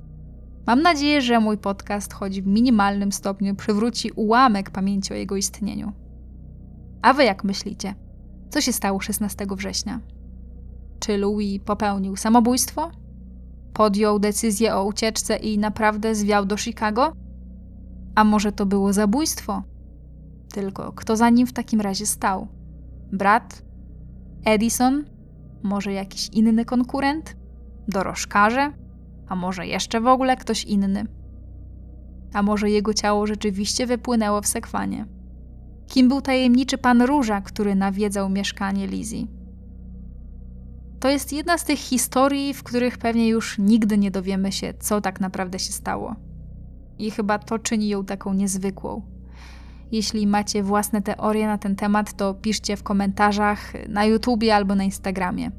Mam nadzieję, że mój podcast choć w minimalnym stopniu przywróci ułamek pamięci o jego istnieniu. A wy jak myślicie? Co się stało 16 września? Czy Louis popełnił samobójstwo? Podjął decyzję o ucieczce i naprawdę zwiał do Chicago? A może to było zabójstwo? Tylko kto za nim w takim razie stał? Brat? Edison? Może jakiś inny konkurent? Dorożkarze? A może jeszcze w ogóle ktoś inny? A może jego ciało rzeczywiście wypłynęło w sekwanie? Kim był tajemniczy pan Róża, który nawiedzał mieszkanie Lizzie? To jest jedna z tych historii, w których pewnie już nigdy nie dowiemy się, co tak naprawdę się stało. I chyba to czyni ją taką niezwykłą. Jeśli macie własne teorie na ten temat, to piszcie w komentarzach na YouTubie albo na Instagramie.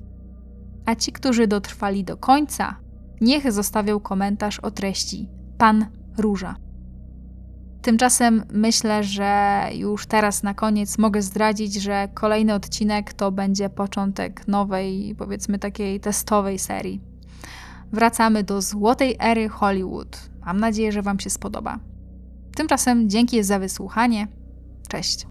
A ci, którzy dotrwali do końca, niech zostawią komentarz o treści Pan Róża. Tymczasem myślę, że już teraz na koniec mogę zdradzić, że kolejny odcinek to będzie początek nowej, powiedzmy takiej testowej serii. Wracamy do złotej ery Hollywood. Mam nadzieję, że Wam się spodoba. Tymczasem dzięki za wysłuchanie. Cześć.